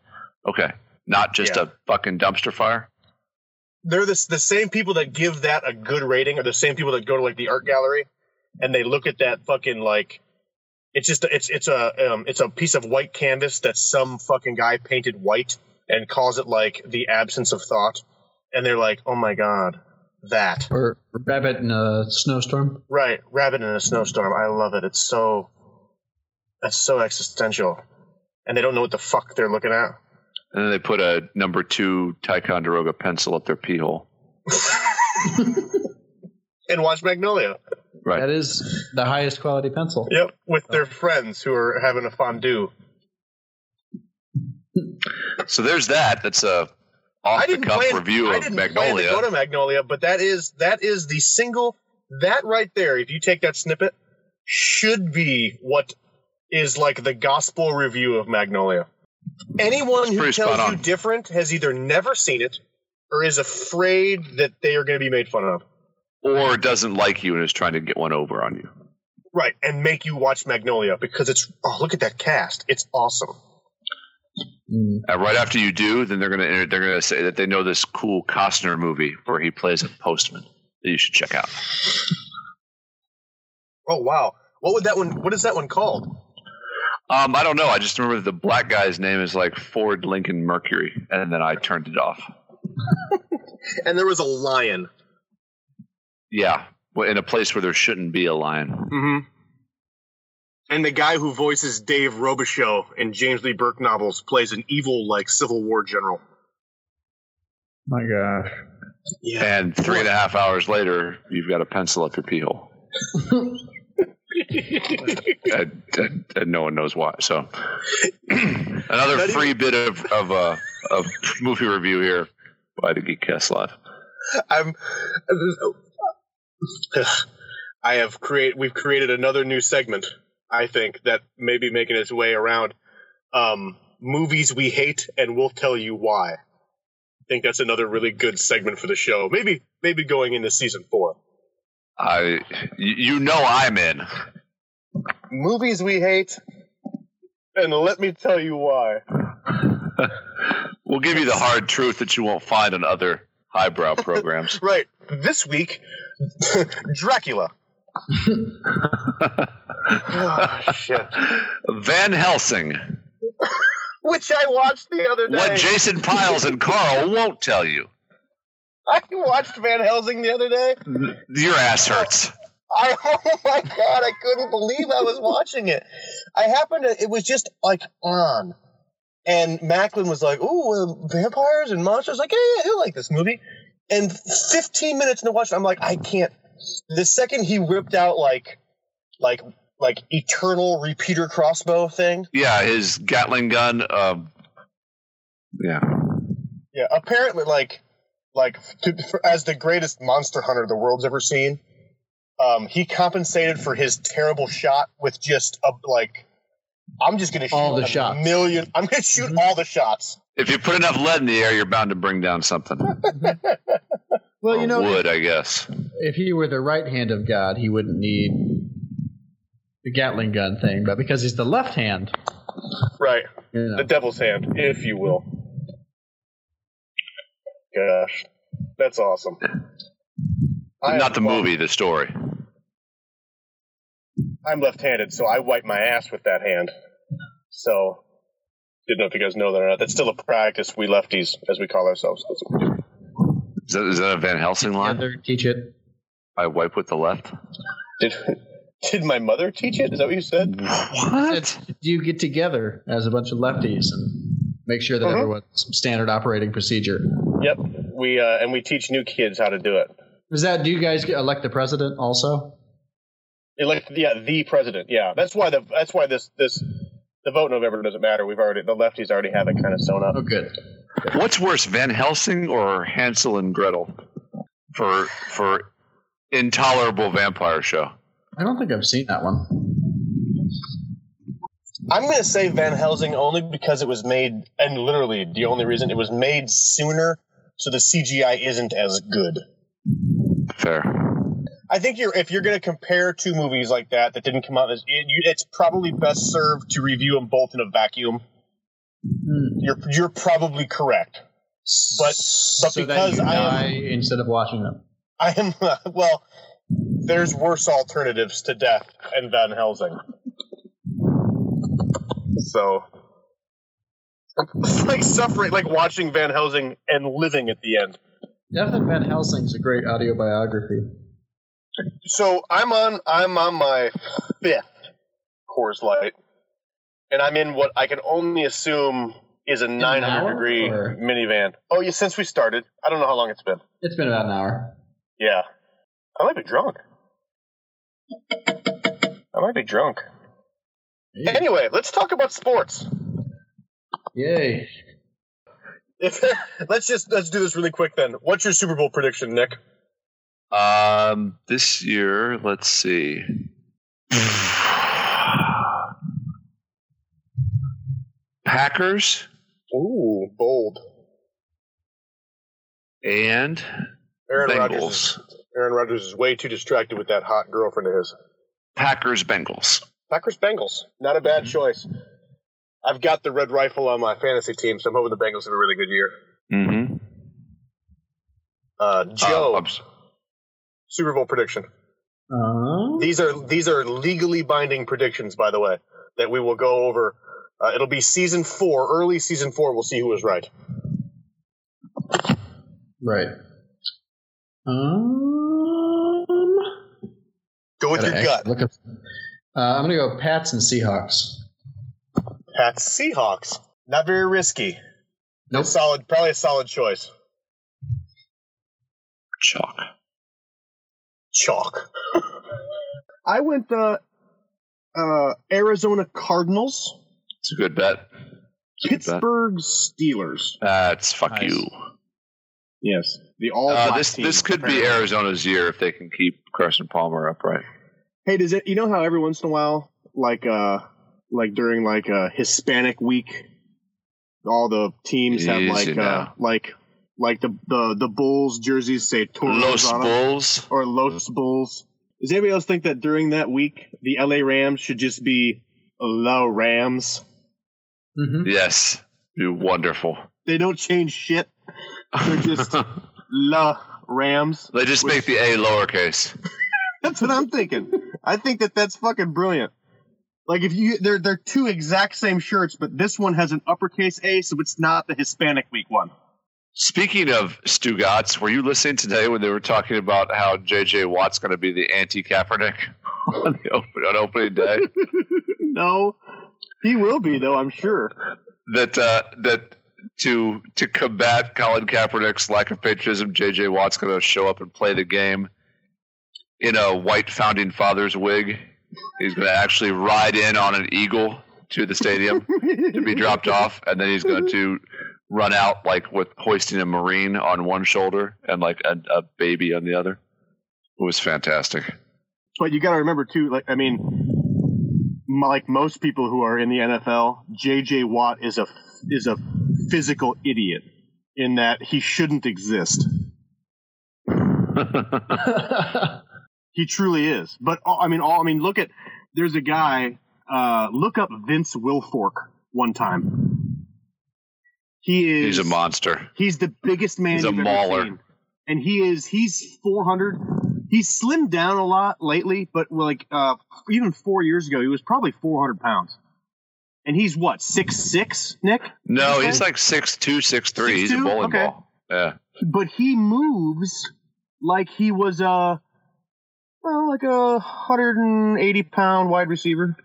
Okay, not just Yeah. a fucking dumpster fire. They're the the same people that give that a good rating are the same people that go to like the art gallery and they look at that fucking like it's just it's it's a um, it's a piece of white canvas that some fucking guy painted white and calls it like the absence of thought and they're like oh my god that Or Rabbit in a Snowstorm. right rabbit in a snowstorm I love it it's so that's so existential and they don't know what the fuck they're looking at And then they put a number two Ticonderoga pencil up their pee hole. and watch Magnolia Right. That is the highest quality pencil. Yep, with their friends who are having a fondue. So there's that. That's a I off the cuff review I of didn't plan to Magnolia. go to Magnolia, but that is that is the single that right there. If you take that snippet, should be what is like the gospel review of Magnolia. Anyone who tells you different has either never seen it or is afraid that they are going to be made fun of. or doesn't like you and is trying to get one over on you. Right, and make you watch Magnolia because it's oh look at that cast. It's awesome. Mm. Uh, right after you do, then they're gonna they're gonna say that they know this cool Costner movie where he plays a postman that you should check out. Oh wow. What would that one what is that one called? Um, I don't know. I just remember the black guy's name is like Ford Lincoln Mercury, and then I turned it off. And there was a lion. Yeah, in a place where there shouldn't be a lion. Mm-hmm. And the guy who voices Dave Robicheaux in James Lee Burke novels plays an evil like Civil War general. My gosh. Yeah. And three and a half hours later, you've got a pencil up your pee hole. and, and- and no one knows why. So, another Not free bit of of uh, of movie review here by the Geekcast Live. I'm. I have create. We've created another new segment. I think that may be making its way around. Um, movies we hate, and we'll tell you why. I think that's another really good segment for the show. Maybe, maybe going into season four. I, you you know, I'm in. Movies we hate, and let me tell you why. we'll give you the hard truth that you won't find on other highbrow programs. Right. This week, Dracula. Oh, shit. Van Helsing. Which I watched the other day. What Jason Pyles and Carl won't tell you. I watched Van Helsing the other day. Your ass hurts. I oh my god, I couldn't believe I was watching it. I happened to it was just like on. And Macklin was like, "Ooh, uh, vampires and monsters." Like, "Yeah, yeah, he'll like this movie." And 15 minutes into watching, I'm like, "I can't." The second he whipped out like, like, like eternal repeater crossbow thing. Yeah, his Gatling gun. Um, yeah. Yeah, apparently, like, like to, for, as the greatest monster hunter the world's ever seen, um, he compensated for his terrible shot with just a like. I'm just gonna shoot All the a shots. million. I'm gonna shoot Mhm. all the shots. If you put enough lead in the air, you're bound to bring down something. Well, Or you know, wood, I guess. if he were the right hand of God, he wouldn't need the Gatling gun thing, but because he's the left hand, Right, you know, the devil's hand, if you will. Gosh, that's awesome. I Not the am- movie, the story. I'm left-handed, so I wipe my ass with that hand. So, didn't know if you guys know that or not. That's still a practice we lefties, as we call ourselves. That's what we do. Is that, is that a Van Helsing line? together, teach it. I wipe with the left. Did did my mother teach it? Is that what you said? What? Do you get together as a bunch of lefties and make sure that Uh-huh. everyone's standard operating procedure. Yep. We uh, and we teach new kids how to do it. Is that? Do you guys elect the president also? Elect, yeah, the president. Yeah, that's why the that's why this this the vote in November doesn't matter. We've already the lefties already have it kind of sewn up. Oh, good. What's worse, Van Helsing or Hansel and Gretel for for intolerable vampire show? I don't think I've seen that one. I'm going to say Van Helsing only because it was made, and literally the only reason it was made sooner, so the CGI isn't as good. Fair. I think you're if you're going to compare two movies like that that didn't come out as it, you, it's probably best served to review them both in a vacuum. Hmm. You're you're probably correct. But- but so because I am- instead of watching them. I am well. There's worse alternatives to death and Van Helsing. So, it's like suffering, like watching Van Helsing and living at the end. Death and Van Helsing's a great audio biography. So I'm on. I'm on my fifth Coors Light, and I'm in what I can only assume is a 900 hour, degree or- minivan. Oh yeah, since we started, I don't know how long it's been. It's been about an hour. Yeah, I might be drunk. I might be drunk. Anyway, let's talk about sports. Yay. If, let's just let's do this really quick then. What's your Super Bowl prediction, Nick? Um, this year, let's see. Packers Ooh, bold. and Aaron Rodgers. Bengals. Is, Aaron Rodgers is way too distracted with that hot girlfriend of his. Packers Bengals. Packers Bengals. Not a bad choice. I've got the red rifle on my fantasy team, so I'm hoping the Bengals have a really good year. Mm-hmm. Uh, Joe, Uh, Super Bowl prediction. Uh, These are these are legally binding predictions, by the way, that we will go over. Uh, it'll be season four, early season four. We'll see who was right. right. Um, Go with your gut. Look up, uh, I'm gonna go Pats and Seahawks. Pats Seahawks. Not very risky. Nope. Solid, probably a solid choice. chalk. Chalk. I went uh, uh, Arizona Cardinals, It's a good bet. It's a good bet. Pittsburgh Steelers. That's fuck Nice. you. Yes, the all. Uh, this team, this could apparently. be Arizona's year if they can keep Carson Palmer upright. Hey, does it? You know how every once in a while, like uh, like during like a Hispanic week, all the teams have Easy like uh, like like the the the Bulls jerseys say Toros Los on 'em, Bulls. or Los Bulls. Does anybody else think that during that week the LA Rams should just be La Rams? Mm-hmm. Yes, be wonderful. They don't change shit. They're just La Rams. They just make the A lowercase. That's what I'm thinking. I think that that's fucking brilliant. Like if you they're they're two exact same shirts, but this one has an uppercase A, so it's not the Hispanic week one. Speaking of Stugotz, were you listening today when they were talking about how J.J. Watt's going to be the anti-Kaepernick on, the open, on opening day? no, he will be though. I'm sure. that uh, that to to combat Colin Kaepernick's lack of patriotism, J.J. Watt's going to show up and play the game in a white founding fathers wig. He's going to actually ride in on an eagle to the stadium to be dropped off, and then he's going to run out like with hoisting a marine on one shoulder and like a, a baby on the other. It was fantastic. But you got to remember too. Like I mean, like most people who are in the NFL, J.J. Watt is a is a physical idiot in that he shouldn't exist. He truly is. But I mean, all I mean, look at there's a guy. Uh, look up Vince Wilfork one time. He is. he's a monster. He's the biggest man. He's a you've ever mauler. seen. and he is. He's 400. He's slimmed down a lot lately, but like uh, even four years ago, he was probably 400 pounds. And he's what six six, Nick? No, he's like six two, six three. He's a bowling Okay. ball. Yeah. But he moves like he was uh, well, like a 180 pound wide receiver.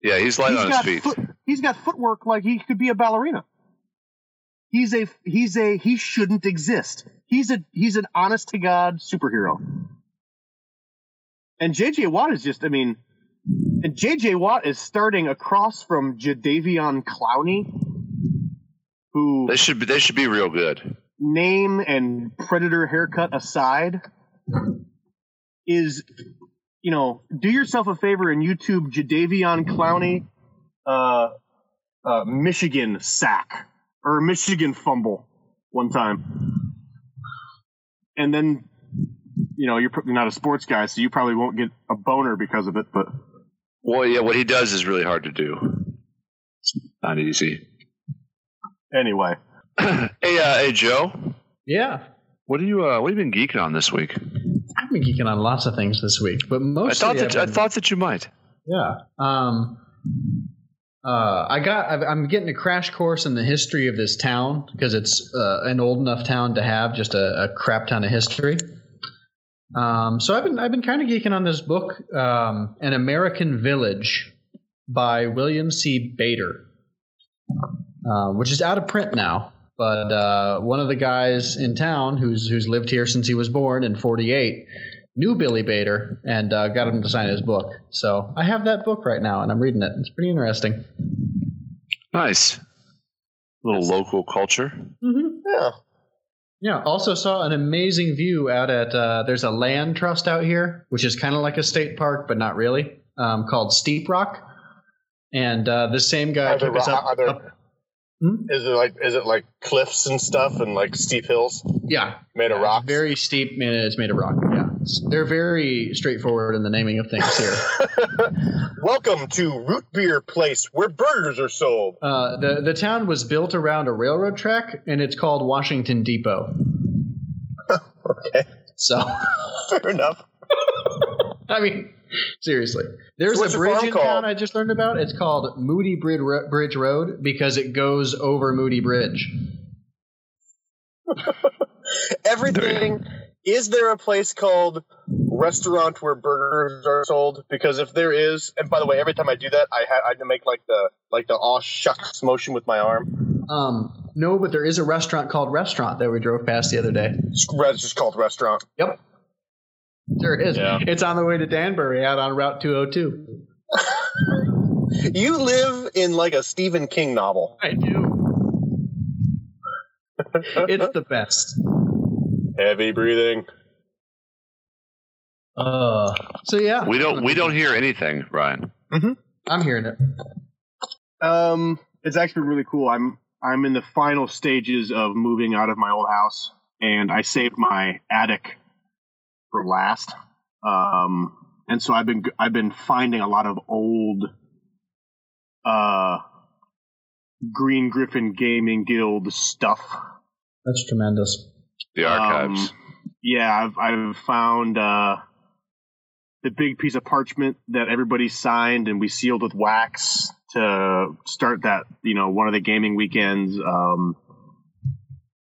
Yeah, he's light he's on his feet. foot, he's got footwork like he could be a ballerina. He's a he's a he shouldn't exist. He's a he's an honest to god superhero. And JJ Watt is just I mean and JJ Watt is starting across from Jadeveon Clowney who They should be. They should be real good. name and predator haircut aside is you know do yourself a favor and youtube jadeveon clowney uh, uh, michigan sack or michigan fumble one time and then you know you're not a sports guy so you probably won't get a boner because of it but Well, yeah, what he does is really hard to do. It's not easy. anyway hey, uh, hey, Joe, yeah. what are you? Uh, what have you been geeking on this week? I've been geeking on lots of things this week, but I mostly thought that I've I thought that you might. Yeah. Um, uh, I got. I've- I'm getting a crash course in the history of this town because it's uh, an old enough town to have just a, a crap ton of history. Um, so I've been I've been kind of geeking on this book, um, An American Village, by William C. Bader, uh, which is out of print now. But uh, one of the guys in town who's who's lived here since he was born in '48 knew Billy Bader and uh, got him to sign his book. So I have that book right now, and I'm reading it. It's pretty interesting. Nice. little local culture. Mm-hmm. yeah Yeah. Also saw an amazing view out at. Uh, there's a land trust out here, which is kind of like a state park, but not really. Um, called Steep Rock, and uh, the same guy took us up. Up- Is it like is it like cliffs and stuff and like steep hills Yeah, made of rock? Very steep. It's made of rock. Yeah, they're very straightforward in the naming of things here. Welcome to Root Beer Place, where burgers are sold. Uh, the the town was built around a railroad track, and it's called Washington Depot. Okay, So, fair enough. I mean, seriously, there's So a bridge in called? town I just learned about. It's called Moody Bridge, Road because it goes over Moody Bridge. Everything. Is there a place called restaurant where burgers are sold? Because if there is, and by the way, every time I do that, I ha- I had to make like the like the aw shucks motion with my arm. Um, no, but there is a restaurant called Restaurant that we drove past the other day. It's just called restaurant. Yep. There it is. Yeah. It's on the way to Danbury out on Route 202. You live in like a Stephen King novel. I do. it's the best. Heavy breathing. Uh, so yeah, We don't we don't hear anything, Ryan. I'm hearing it. Um, it's actually really cool. I'm I'm in the final stages of moving out of my old house, and I saved my attic for last. Um, and so I've been I've been finding a lot of old, uh, Green Griffin Gaming Guild stuff. That's tremendous. The archives. Um, yeah, I've I've found uh, the big piece of parchment that everybody signed and we sealed with wax to start that. You know, one of the gaming weekends. Um,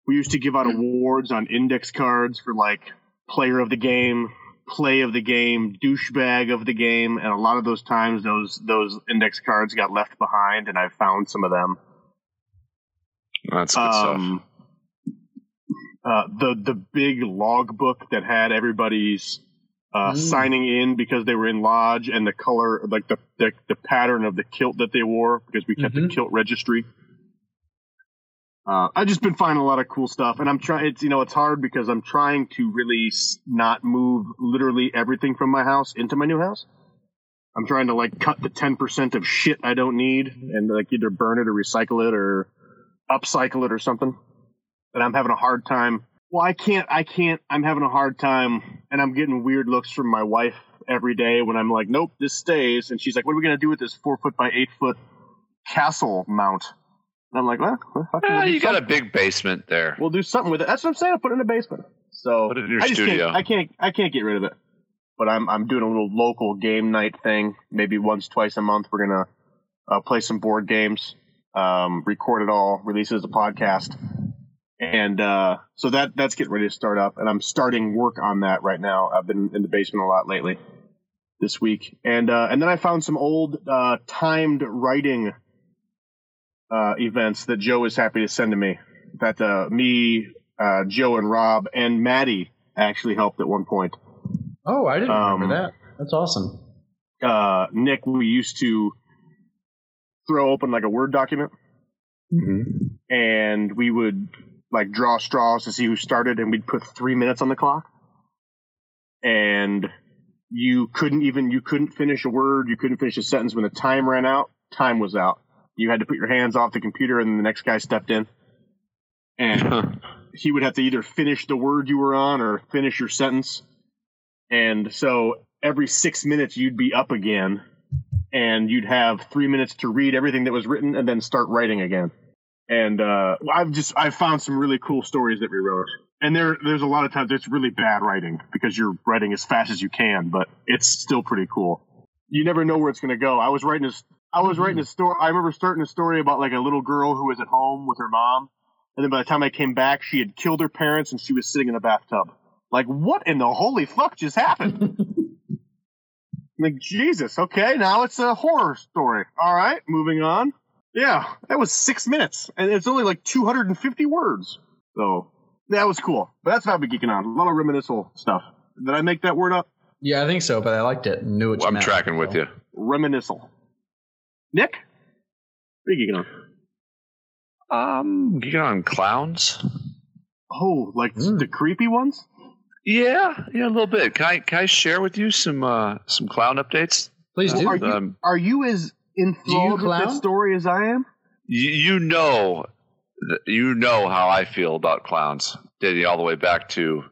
we used to give out awards on index cards for like player of the game, play of the game, douchebag of the game, and a lot of those times those those index cards got left behind, and I found some of them. That's good stuff. Um, uh, the the big logbook that had everybody's uh, Mm. signing in because they were in lodge and the color, like the, the the pattern of the kilt that they wore because we kept Mhm. the kilt registry. Uh, I've just been finding a lot of cool stuff, and I'm trying. It's you know it's hard because I'm trying to really not move literally everything from my house into my new house. I'm trying to like cut the ten percent of shit I don't need and like either burn it or recycle it or upcycle it or something. And I'm having a hard time. Well, I can't. I can't. I'm having a hard time, and I'm getting weird looks from my wife every day when I'm like, "Nope, this stays." And she's like, "What are we gonna do with this four foot by eight foot castle mount?" And I'm like, "Well, well fuck Yeah, we'll you got a big basement there. We'll do something with it." That's what I'm saying. I'll put it in the basement. So Put it in your I studio. Can't, I can't. I can't get rid of it. But I'm I'm doing a little local game night thing. Maybe once, twice a month, we're gonna uh, play some board games, um, record it all, release it as a podcast, and uh, so that that's getting ready to start up. And I'm starting work on that right now. I've been in the basement a lot lately this week, and uh, and then I found some old uh, timed writing uh, events that Joe is happy to send to me. That uh, me, uh, Joe, and Rob and Maddie actually helped at one point. Oh, I didn't Um, remember that. That's awesome. uh, Nick, we used to throw open like a Word document, and we would like draw straws to see who started, and we'd put three minutes on the clock, and you couldn't even you couldn't finish a word, you couldn't finish a sentence when the time ran out. Time was out. You had to put your hands off the computer, and then the next guy stepped in, and he would have to either finish the word you were on or finish your sentence. And so every six minutes you'd be up again and you'd have three minutes to read everything that was written and then start writing again. And uh, I've just I found some really cool stories that we wrote. And there there's a lot of times it's really bad writing because you're writing as fast as you can, but it's still pretty cool. You never know where it's gonna go. I was writing this I was writing a mm. story I remember starting a story about like a little girl who was at home with her mom and then by the time I came back she had killed her parents and she was sitting in a bathtub. Like what in the holy fuck just happened? like Jesus, okay, now it's a horror story. All right, moving on. Yeah, that was six minutes, and it's only like 250 words. So that was cool. But that's what I've been geeking on. A lot of reminiscent stuff. Did I make that word up? Yeah, I think so, but I liked it and knew what you I'm meant. tracking with you. Reminiscent. Nick, what are you geeking on? Um, you on clowns? Oh, like Mm. the creepy ones? Yeah, yeah, a little bit. Can I can I share with you some uh some clown updates? Please do. Are you Um, are you as enthralled with that clown? story as I am? you, you know, th- you know how I feel about clowns, dating all the way back to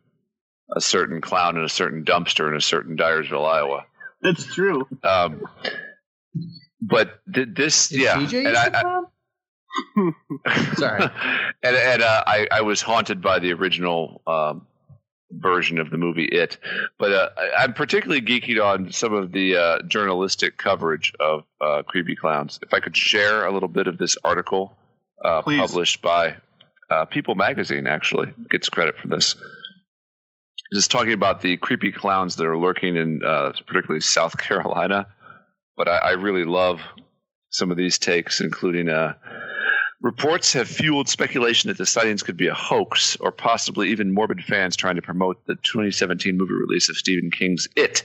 a certain clown in a certain dumpster in a certain Dyersville, Iowa. That's true. Um, but th- this, Is yeah, TJ and I- I- Sorry. and and uh, I I was haunted by the original um, version of the movie It, but uh, I, I'm particularly geeking on some of the uh, journalistic coverage of uh, creepy clowns. If I could share a little bit of this article uh, published by uh, People Magazine, actually gets credit for this. Just talking about the creepy clowns that are lurking in uh, particularly South Carolina, but I, I really love some of these takes, including uh, Reports have fueled speculation that the sightings could be a hoax, or possibly even morbid fans trying to promote the 2017 movie release of Stephen King's It,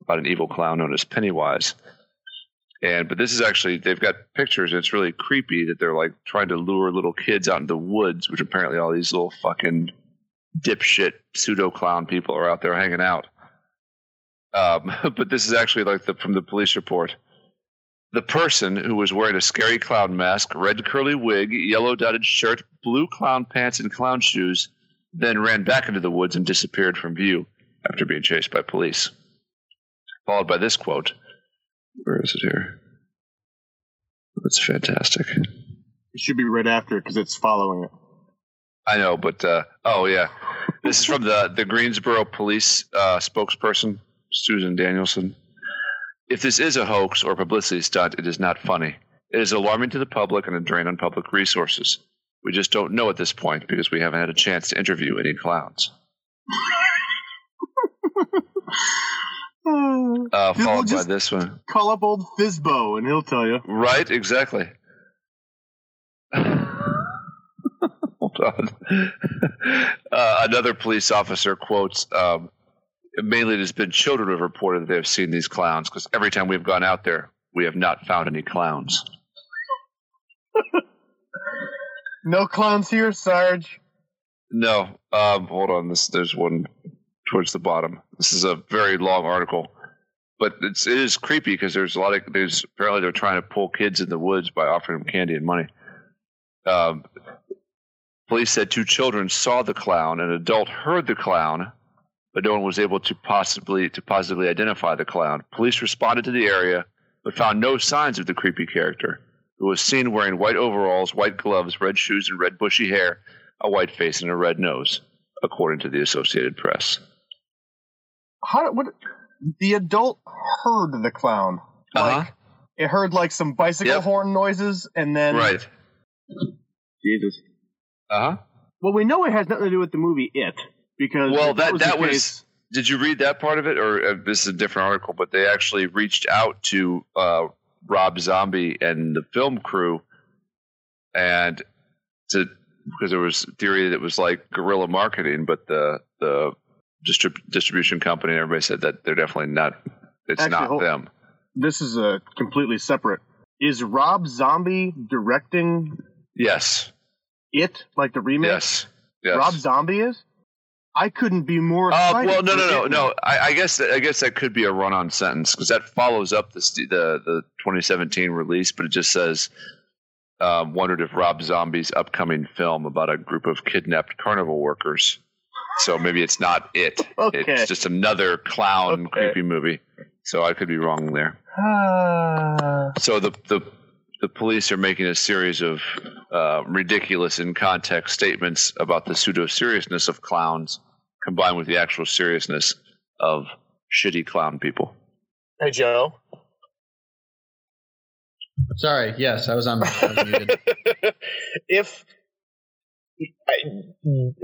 about an evil clown known as Pennywise. And but this is actually they've got pictures. And it's really creepy that they're like trying to lure little kids out into the woods, which apparently all these little fucking dipshit pseudo clown people are out there hanging out. Um, but this is actually like the from the police report. The person who was wearing a scary clown mask, red curly wig, yellow dotted shirt, blue clown pants, and clown shoes, then ran back into the woods and disappeared from view after being chased by police. Followed by this quote. Where is it here? That's fantastic. It should be right after because it's following it. I know, but uh, oh yeah, this is from the the Greensboro police uh, spokesperson Susan Danielson. If this is a hoax or publicity stunt, it is not funny. It is alarming to the public and a drain on public resources. We just don't know at this point because we haven't had a chance to interview any clowns. Uh, followed by this one. Call up old Fizbo and he'll tell you. Right, exactly. Hold on. Uh, another police officer quotes um, mainly it has been children who have reported that they have seen these clowns because every time we've gone out there, we have not found any clowns. No clowns here, Sarge. No, um, hold on. This there's one towards the bottom. This is a very long article, but it's it is creepy because there's a lot of there's apparently they're trying to pull kids in the woods by offering them candy and money. Um, police said two children saw the clown, an adult heard the clown, but no one was able to possibly to positively identify the clown. Police responded to the area, but found no signs of the creepy character, who was seen wearing white overalls, white gloves, red shoes, and red bushy hair, a white face, and a red nose, according to the Associated Press. How what? The adult heard the clown. Like Uh-huh. it heard like some bicycle Yep. horn noises, and then Right. Jesus. Uh huh. Well, we know it has nothing to do with the movie It because Well, if that was that was. case- Did you read that part of it, or uh, this is a different article? But they actually reached out to uh, Rob Zombie and the film crew, and to because there was theory that it was like guerrilla marketing, but the the distrib- distribution company and everybody said that they're definitely not. It's Actually, not hold- them. this is a completely separate. Is Rob Zombie directing Yes. It like the remake? Yes. Yes. Rob Zombie is. I couldn't be more. Uh, well, no, no, no, no. I, I guess I guess that could be a run-on sentence because that follows up the the the 2017 release, but it just says um, wondered if Rob Zombie's upcoming film about a group of kidnapped carnival workers. So maybe it's not it. Okay. It's just another clown Okay. creepy movie. So I could be wrong there. So the the the police are making a series of uh, ridiculous in context statements about the pseudo seriousness of clowns, combined with the actual seriousness of shitty clown people. Hey, Joe. Sorry. Yes, I was on. I was muted. if I,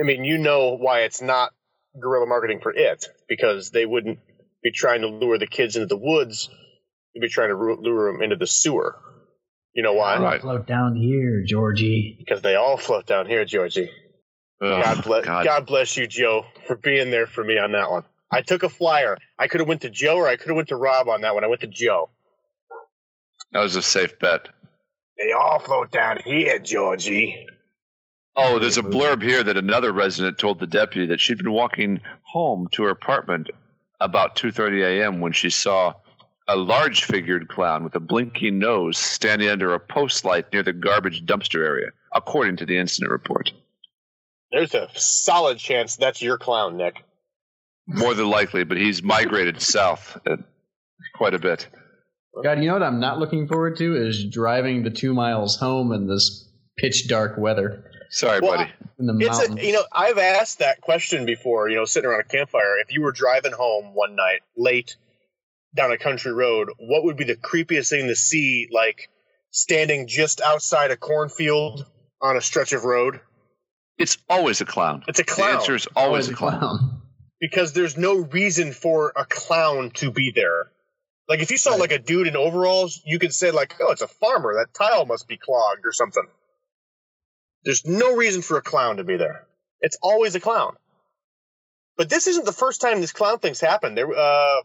I mean, you know why it's not guerrilla marketing for it because they wouldn't be trying to lure the kids into the woods; they'd be trying to lure them into the sewer. You know why? Right. Float down here, Georgie. Because they all float down here, Georgie. Ugh, God bless, God. God. bless you, Joe, for being there for me on that one. I took a flyer. I could have went to Joe or I could have went to Rob on that one. I went to Joe. That was a safe bet. They all float down here, Georgie. Oh, there's a blurb here that another resident told the deputy that she'd been walking home to her apartment about 2:30 a.m. when she saw a large figured clown with a blinking nose standing under a post light near the garbage dumpster area, according to the incident report. There's a solid chance that's your clown, Nick. More than likely, but he's migrated south uh, quite a bit. God, you know what I'm not looking forward to is driving the two miles home in this pitch dark weather Sorry, Well, buddy. in the It's a, you know, I've asked that question before, you know, sitting around a campfire. If you were driving home one night late down a country road, what would be the creepiest thing to see, like standing just outside a cornfield on a stretch of road? It's always a clown. It's a clown. The clown answer is always a clown. because there's no reason for a clown to be there. Like if you saw like a dude in overalls, you could say like, "Oh, it's a farmer. That tile must be clogged or something." There's no reason for a clown to be there. It's always a clown. But this isn't the first time this clown thing's happened. There, uh,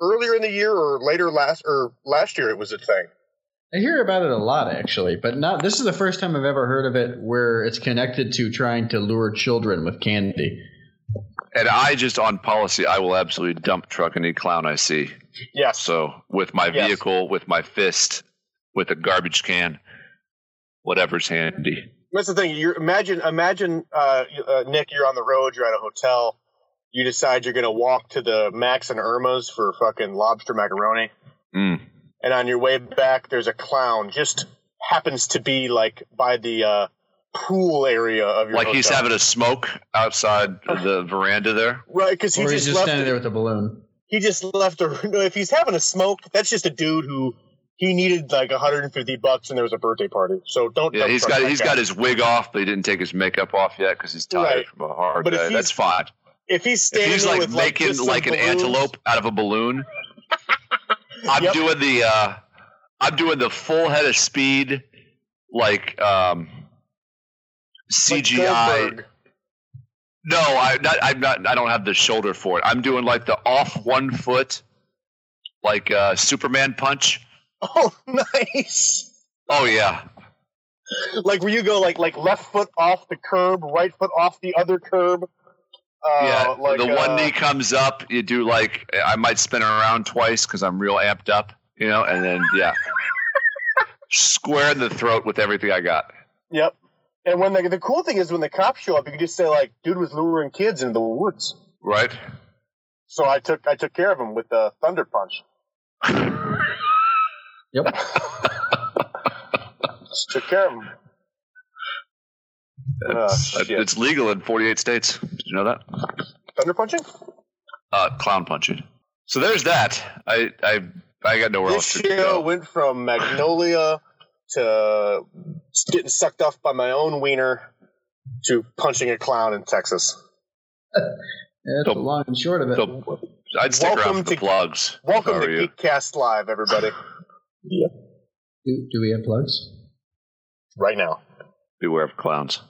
earlier in the year or later last or last year, it was a thing. I hear about it a lot actually, but not. This is the first time I've ever heard of it where it's connected to trying to lure children with candy. And I just, on policy, I will absolutely dump truck any clown I see. Yes. So with my Yes. vehicle, with my fist, with a garbage can, whatever's handy. That's the thing. You imagine, imagine, uh, uh, Nick, you're on the road, you're at a hotel, you decide you're gonna walk to the Max and Irma's for fucking lobster macaroni, Mm. and on your way back, there's a clown just happens to be like by the uh, pool area of your Like he's having a smoke outside the veranda there. right because he just, he's just left. standing there with a balloon. He just left a. No, if he's having a smoke, that's just a dude who he needed like 150 bucks, and there was a birthday party. So don't. Yeah, he's got that he's guy. got his wig off, but he didn't take his makeup off yet because he's tired Right. from a hard But day. That's fine. If he's If he's like with, making some like an antelope out of a balloon, I'm Yep. doing the uh, I'm doing the full head of speed, like um, CGI. Goldberg. no, I not, I'm not. I don't have the shoulder for it. I'm doing like the off one foot, like uh, Superman punch. Oh, nice. Oh yeah, Like where you go like like left foot off the curb, right foot off the other curb. Uh, yeah. like, the one uh, knee comes up. You do like I might spin around twice because I'm real amped up, you know, and then yeah, square in the throat with everything I got. Yep. And when the the cool thing is when the cops show up, you can just say like, "Dude was luring kids into the woods." Right. So I took I took care of him with the thunder punch. Yep. Just took care of him. Oh, It's, shit. it's legal in 48 states. Did you know that? Thunder punching. Uh, clown punching. So there's that. I I I got nowhere This else to show go. went from Magnolia to getting sucked off by my own wiener to punching a clown in Texas. That's So- the long and short of it. So I'd stick Welcome around for the to- plugs. Welcome to are you? Geekcast Live, everybody. do, do we have plugs? Right now. Beware of clowns.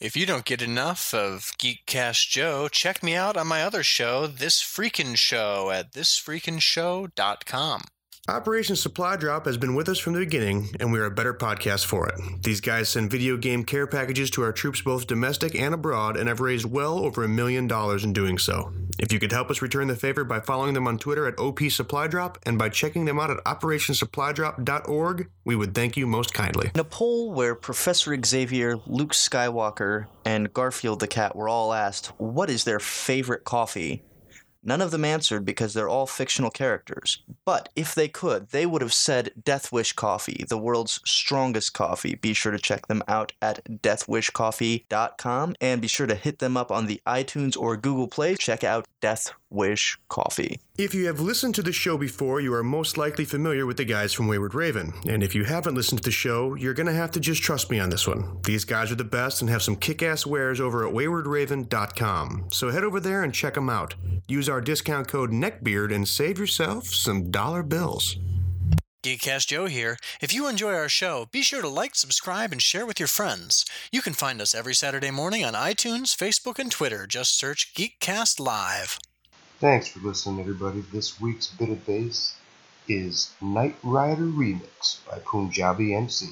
If you don't get enough of Geekcast Joe, check me out on my other show, This Freakin' Show, at thisfreakinshow.com. Operation Supply Drop has been with us from the beginning, and we are a better podcast for it. These guys send video game care packages to our troops both domestic and abroad, and have raised well over a million dollars in doing so. If you could help us return the favor by following them on Twitter at OP Supply Drop and by checking them out at OperationSupplyDrop.org, we would thank you most kindly. In a poll where Professor Xavier, Luke Skywalker, and Garfield the cat were all asked what is their favorite coffee, none of them answered because they're all fictional characters. But if they could, they would have said Death Wish Coffee, the world's strongest coffee. Be sure to check them out at deathwishcoffee.com and be sure to hit them up on the iTunes or Google Play. Check out Death Wish Coffee. If you have listened to the show before, you are most likely familiar with the guys from Wayward Raven. And if you haven't listened to the show, you're going to have to just trust me on this one. These guys are the best and have some kick ass wares over at waywardraven.com. So head over there and check them out. Use our discount code NECKBEARD and save yourself some dollar bills. Geekcast Joe here. If you enjoy our show, be sure to like, subscribe, and share with your friends. You can find us every Saturday morning on iTunes, Facebook, and Twitter. Just search Geekcast Live. Thanks for listening, everybody. This week's bit of bass is Knight Rider Remix by Punjabi MC.